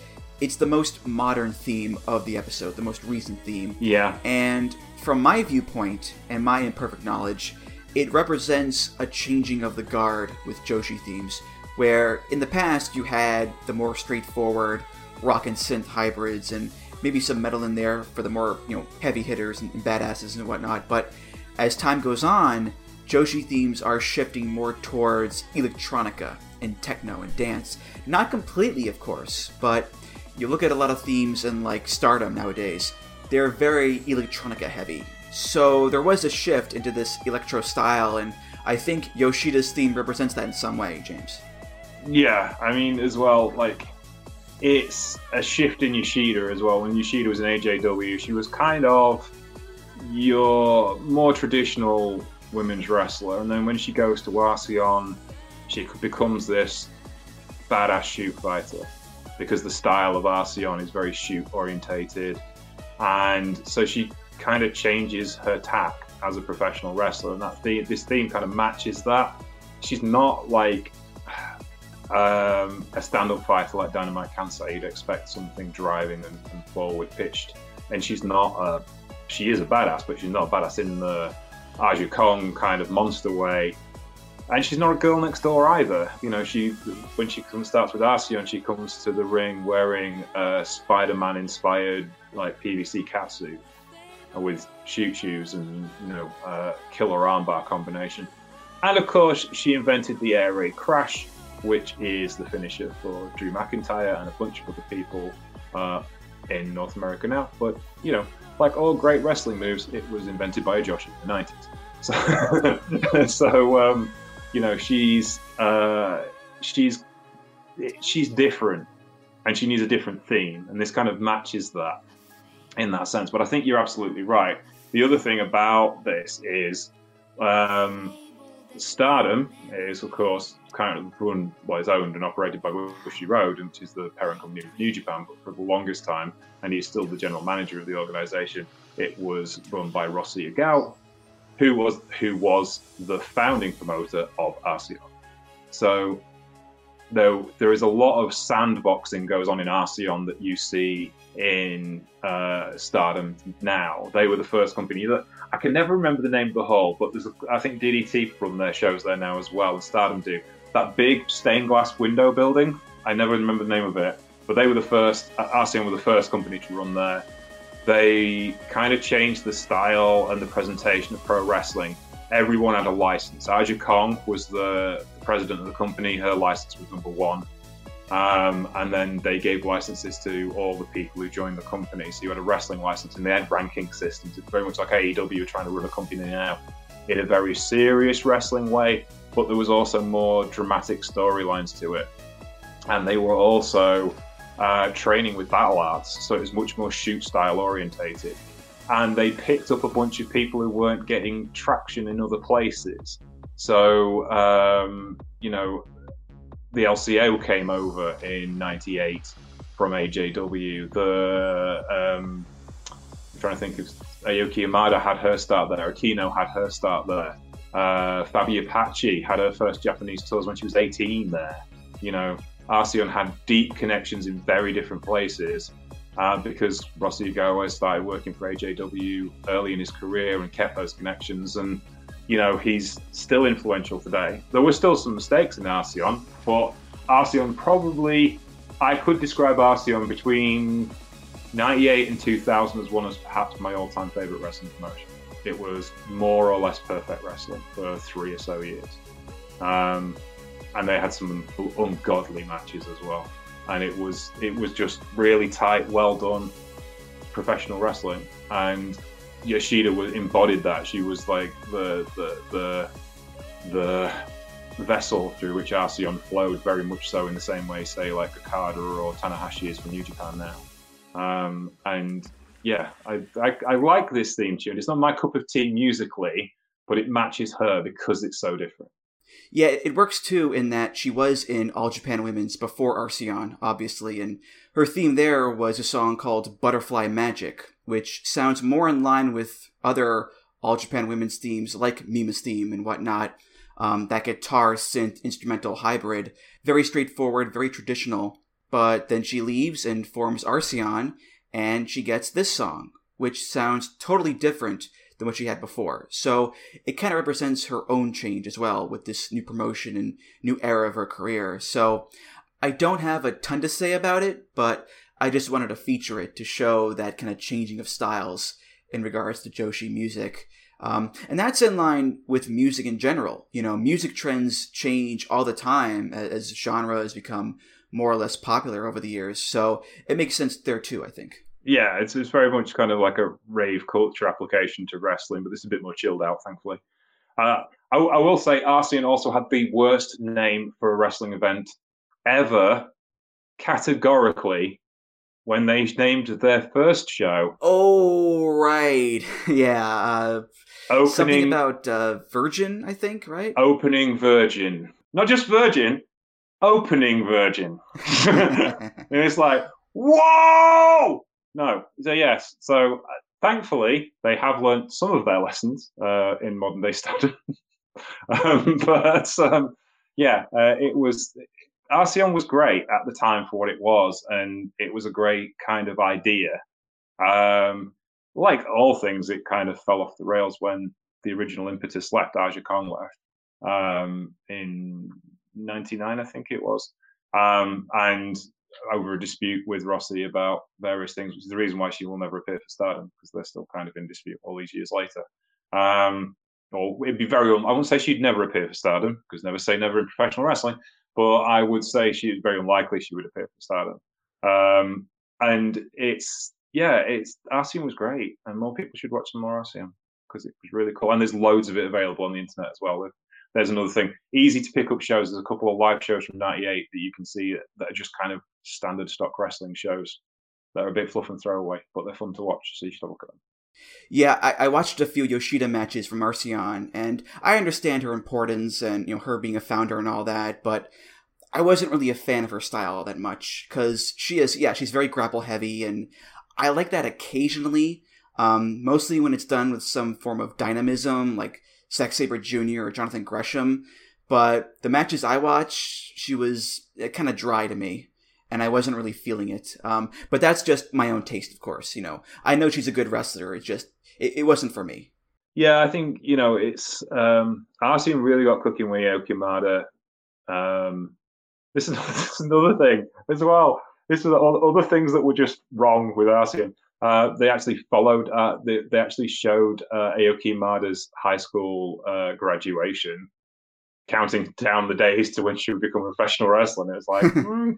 S1: it's the most modern theme of the episode, the most recent theme.
S2: Yeah.
S1: And from my viewpoint and my imperfect knowledge, it represents a changing of the guard with Joshi themes where in the past you had the more straightforward rock and synth hybrids and maybe some metal in there for the more you know heavy hitters and, badasses and whatnot. But as time goes on, Joshi themes are shifting more towards electronica and techno and dance. Not completely, of course, but you look at a lot of themes in like Stardom nowadays, they're very electronica heavy. So there was a shift into this electro style, and I think Yoshida's theme represents that in some way, James.
S2: Yeah, I mean, as well, like it's a shift in Yoshida as well. When Yoshida was in AJW, she was kind of your more traditional women's wrestler, and then when she goes to Arsion, she becomes this badass shoot fighter because the style of Arsion is very shoot orientated, and so she kind of changes her tack as a professional wrestler, and that theme, this theme kind of matches that. She's not like um, a stand-up fighter like Dynamite Kansai, you'd expect something driving and, and forward pitched, and she's not. A, she is a badass, but she's not a badass in the Aja Kong kind of monster way. And she's not a girl next door either. You know, she when she comes starts with Arsion, she comes to the ring wearing a Spider-Man inspired like PVC catsuit with shoot shoes and you know uh, killer armbar combination. And of course, she invented the air raid crash, which is the finisher for Drew McIntyre and a bunch of other people uh, in North America now. But you know, like all great wrestling moves, it was invented by a Joshi in the '90s. So, so um, you know, she's uh, she's she's different, and she needs a different theme, and this kind of matches that in that sense. But I think you're absolutely right. The other thing about this is. Um, Stardom is, of course, of run, well, is owned and operated by Bushiroad, which is the parent company of New Japan. But for the longest time, and he's still the general manager of the organization, it was run by Rossy Ogawa, who was who was the founding promoter of Arsion. So though there is a lot of sandboxing goes on in Arsion that you see in uh, Stardom now. They were the first company that I can never remember the name of the hall, but there's a, I think DDT run their shows there now as well, and Stardom do. That big stained glass window building, I never remember the name of it, but they were the first. Arsion were the first company to run there. They kind of changed the style and the presentation of pro wrestling. Everyone had a license. Aja Kong was the president of the company. Her license was number one. Um, and then they gave licenses to all the people who joined the company. So you had a wrestling license, and they had ranking systems. It's very much like AEW trying to run a company now in a very serious wrestling way, but there was also more dramatic storylines to it. And they were also uh, training with battle arts, so it was much more shoot style orientated. And they picked up a bunch of people who weren't getting traction in other places. So, um, you know, the LCO came over in '98 from AJW. The um, I'm trying to think of Ayako Hamada had her start there. Akino had her start there. Uh, Fabi Apache had her first Japanese tours when she was 18 there. You know, Arsion had deep connections in very different places uh, because Rossy Ogawa started working for AJW early in his career and kept those connections. And you know, he's still influential today. There were still some mistakes in Arsion, but Arsion probably, I could describe Arsion between 98 and 2000 as one of perhaps my all time favourite wrestling promotion. It was more or less perfect wrestling for three or so years. Um, and they had some ungodly matches as well. And it was it was just really tight, well done professional wrestling. And Yoshida was embodied that. She was like the the the the vessel through which Arsion flowed, very much so in the same way, say like Okada or Tanahashi is for New Japan now. Um, and yeah, I, I, I like this theme tune. It's not my cup of tea musically, but it matches her because it's so different.
S1: Yeah, it works too in that she was in All Japan Women's before Arsion, obviously, and her theme there was a song called Butterfly Magic, which sounds more in line with other All Japan Women's themes like Mima's theme and whatnot. Um, that guitar synth instrumental hybrid, very straightforward, very traditional. But then she leaves and forms Arsion, and she gets this song, which sounds totally different than what she had before. So it kind of represents her own change as well with this new promotion and new era of her career. So I don't have a ton to say about it, but I just wanted to feature it to show that kind of changing of styles in regards to Joshi music. Um, and that's in line with music in general. You know, music trends change all the time as, as genre has become more or less popular over the years. So it makes sense there too, I think
S2: yeah, it's, it's very much kind of like a rave culture application to wrestling, but this is a bit more chilled out, thankfully. Uh, I, I, will say Arsion also had the worst name for a wrestling event ever, categorically, when they named their first show.
S1: Oh, right. Yeah. Uh,
S2: opening,
S1: something about uh, Virgin, I think, right?
S2: Opening Virgin. Not just Virgin, opening Virgin. and it's like, whoa! No. So yes. So uh, thankfully, they have learned some of their lessons uh, in modern day standard. um, but um, yeah, uh, it was Arsion was great at the time for what it was, and it was a great kind of idea. Um, like all things, it kind of fell off the rails when the original impetus left, Aja Kong left um, in '99, I think it was, um, and over a dispute with Rossy about various things, which is the reason why she will never appear for Stardom because they're still kind of in dispute all these years later. Um, or it'd be very, I wouldn't say she'd never appear for Stardom because never say never in professional wrestling, but I would say she's very unlikely she would appear for Stardom. Um, and it's yeah, it's Arsion was great, and more people should watch some more Arsion because it was really cool. And there's loads of it available on the internet as well. There's another thing, easy to pick up shows. There's a couple of live shows from '98 that you can see that are just kind of standard stock wrestling shows that are a bit fluff and throwaway, but they're fun to watch. So you should have a look at them.
S1: Yeah, I, I, watched a few Yoshida matches from Arsion, and I understand her importance and you know her being a founder and all that, but I wasn't really a fan of her style all that much because she is yeah she's very grapple heavy, and I like that occasionally, um, mostly when it's done with some form of dynamism like Zack Sabre Jr. or Jonathan Gresham. But the matches I watch, she was kind of dry to me and I wasn't really feeling it. Um, but that's just my own taste, of course. You know, I know she's a good wrestler. It's just it, it wasn't for me.
S2: Yeah, I think you know it's um, Arsion really got cooking with Okimata. Um, this is, this is another thing as well. This is all other things that were just wrong with Arsion. Uh, they actually followed. Uh, they, they actually showed uh, Ayako Hamada's high school uh, graduation, counting down the days to when she would become a professional wrestler. And it was like, mm,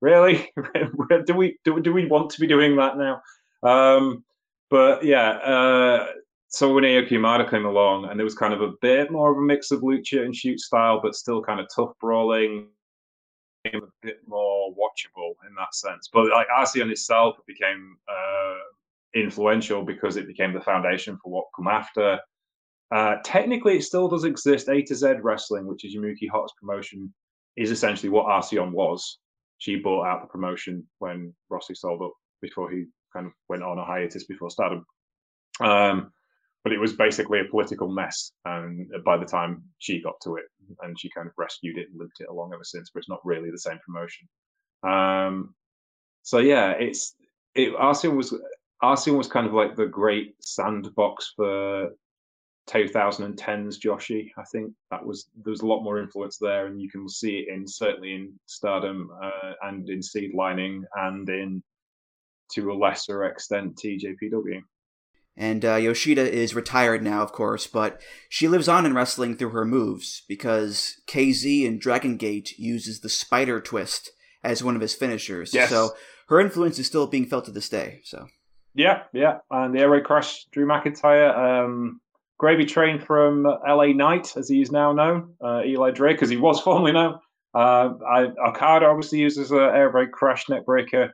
S2: really? do we do, do we want to be doing that now? Um, but yeah, uh, so when Ayako Hamada came along, and there was kind of a bit more of a mix of lucha and shoot style, but still kind of tough brawling, a bit more watchable in that sense. But like Arsion itself became uh, influential because it became the foundation for what come after. Uh, technically, it still does exist. A to Z Wrestling, which is Yumiko Hotta's promotion, is essentially what Arsion was she bought out the promotion when Rossy sold up before he kind of went on a hiatus before Stardom. Um, but it was basically a political mess, and by the time she got to it, and she kind of rescued it and lived it along ever since. But it's not really the same promotion. Um, so yeah, it's it. Was Arsion was kind of like the great sandbox for 2010s Joshi. I think that was there was a lot more influence there, and you can see it in certainly in Stardom uh, and in SEAdLINNNG and in to a lesser extent TJPW.
S1: And uh, Yoshida is retired now, of course, but she lives on in wrestling through her moves because KZ in Dragon Gate uses the spider twist as one of his finishers. Yes. So her influence is still being felt to this day. So.
S2: Yeah, yeah, and the air raid crash, Drew McIntyre. Um, Gravy Train from LA Knight, as he is now known, uh, Eli Drake, as he was formerly known. Uh, I, Okada obviously uses an air raid crash neckbreaker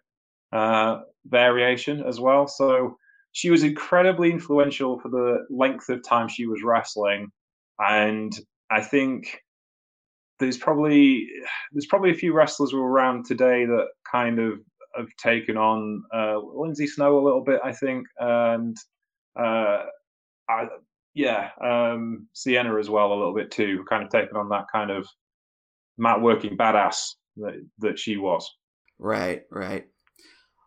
S2: uh, variation as well. So she was incredibly influential for the length of time she was wrestling, and I think there's probably there's probably a few wrestlers who are around today that kind of have taken on uh, Lindsay Snow a little bit, I think, and uh, I, yeah, um, Sienna as well a little bit too, kind of taken on that kind of mat working badass that that she was.
S1: Right, right.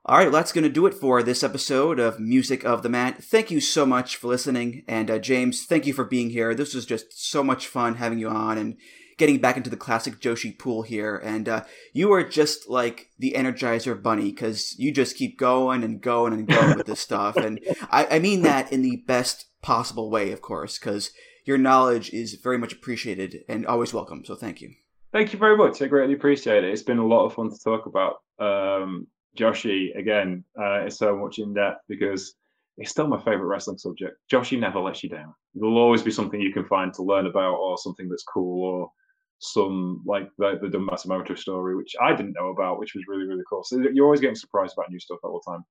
S1: All right, well, that's going to do it for this episode of Music of the Mat. Thank you so much for listening. And uh, James, thank you for being here. This was just so much fun having you on and getting back into the classic Joshi pool here. And uh, you are just like the Energizer Bunny because you just keep going and going and going with this stuff. And I, I mean that in the best possible way, of course, because your knowledge is very much appreciated and always welcome. So thank you.
S2: Thank you very much. I greatly appreciate it. It's been a lot of fun to talk about. Um, Joshi, again, uh, is so much in depth because it's still my favorite wrestling subject. Joshi never lets you down. There'll always be something you can find to learn about or something that's cool or some like the, the Dump Matsumoto story, which I didn't know about, which was really, really cool. So you're always getting surprised about new stuff all the time.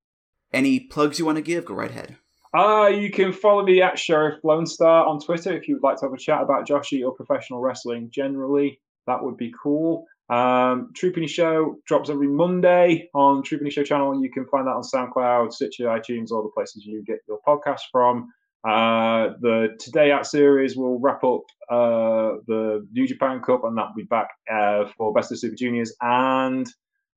S1: Any plugs you want to give? Go right ahead.
S2: Uh, you can follow me at Sheriff Lone Star on Twitter if you would like to have a chat about Joshi or professional wrestling generally. That would be cool. Um, Truepenny Show drops every Monday on Truepenny Show channel. You can find that on SoundCloud, Stitcher, iTunes, all the places you get your podcast from. Uh, the Today At series will wrap up uh, the New Japan Cup, and that'll be back uh, for Best of Super Juniors. And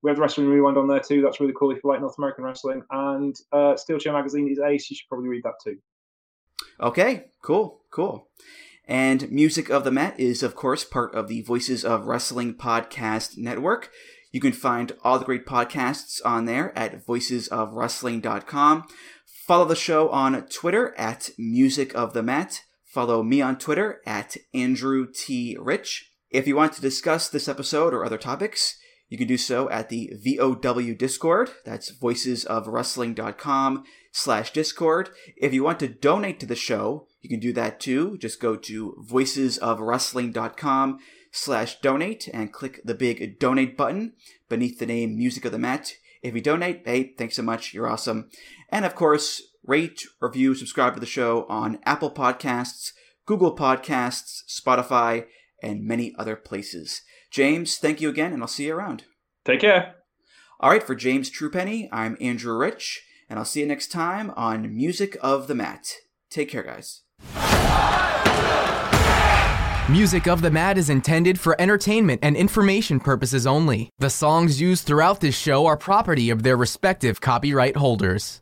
S2: we have the Wrestling Rewind on there too. That's really cool if you like North American wrestling. And uh, Steel Chair Magazine is ace. You should probably read that too.
S1: Okay, cool, cool. And Music of the Mat is, of course, part of the Voices of Wrestling podcast network. You can find all the great podcasts on there at voicesofwrestling.com. Follow the show on Twitter at Music of the Mat. Follow me on Twitter at Andrew T. Rich. If you want to discuss this episode or other topics, you can do so at the VOW Discord. That's voicesofwrestling.com slash Discord. If you want to donate to the show, you can do that too. Just go to voicesofwrestling.com slash donate and click the big donate button beneath the name Music of the Mat. If you donate, hey, thanks so much. You're awesome. And of course, rate, review, subscribe to the show on Apple Podcasts, Google Podcasts, Spotify, and many other places. James, thank you again, and I'll see you around.
S2: Take care.
S1: All right, for James Truepenny, I'm Andrew Rich, and I'll see you next time on Music of the Mat. Take care, guys.
S3: Music of the Mat is intended for entertainment and information purposes only. The songs used throughout this show are property of their respective copyright holders.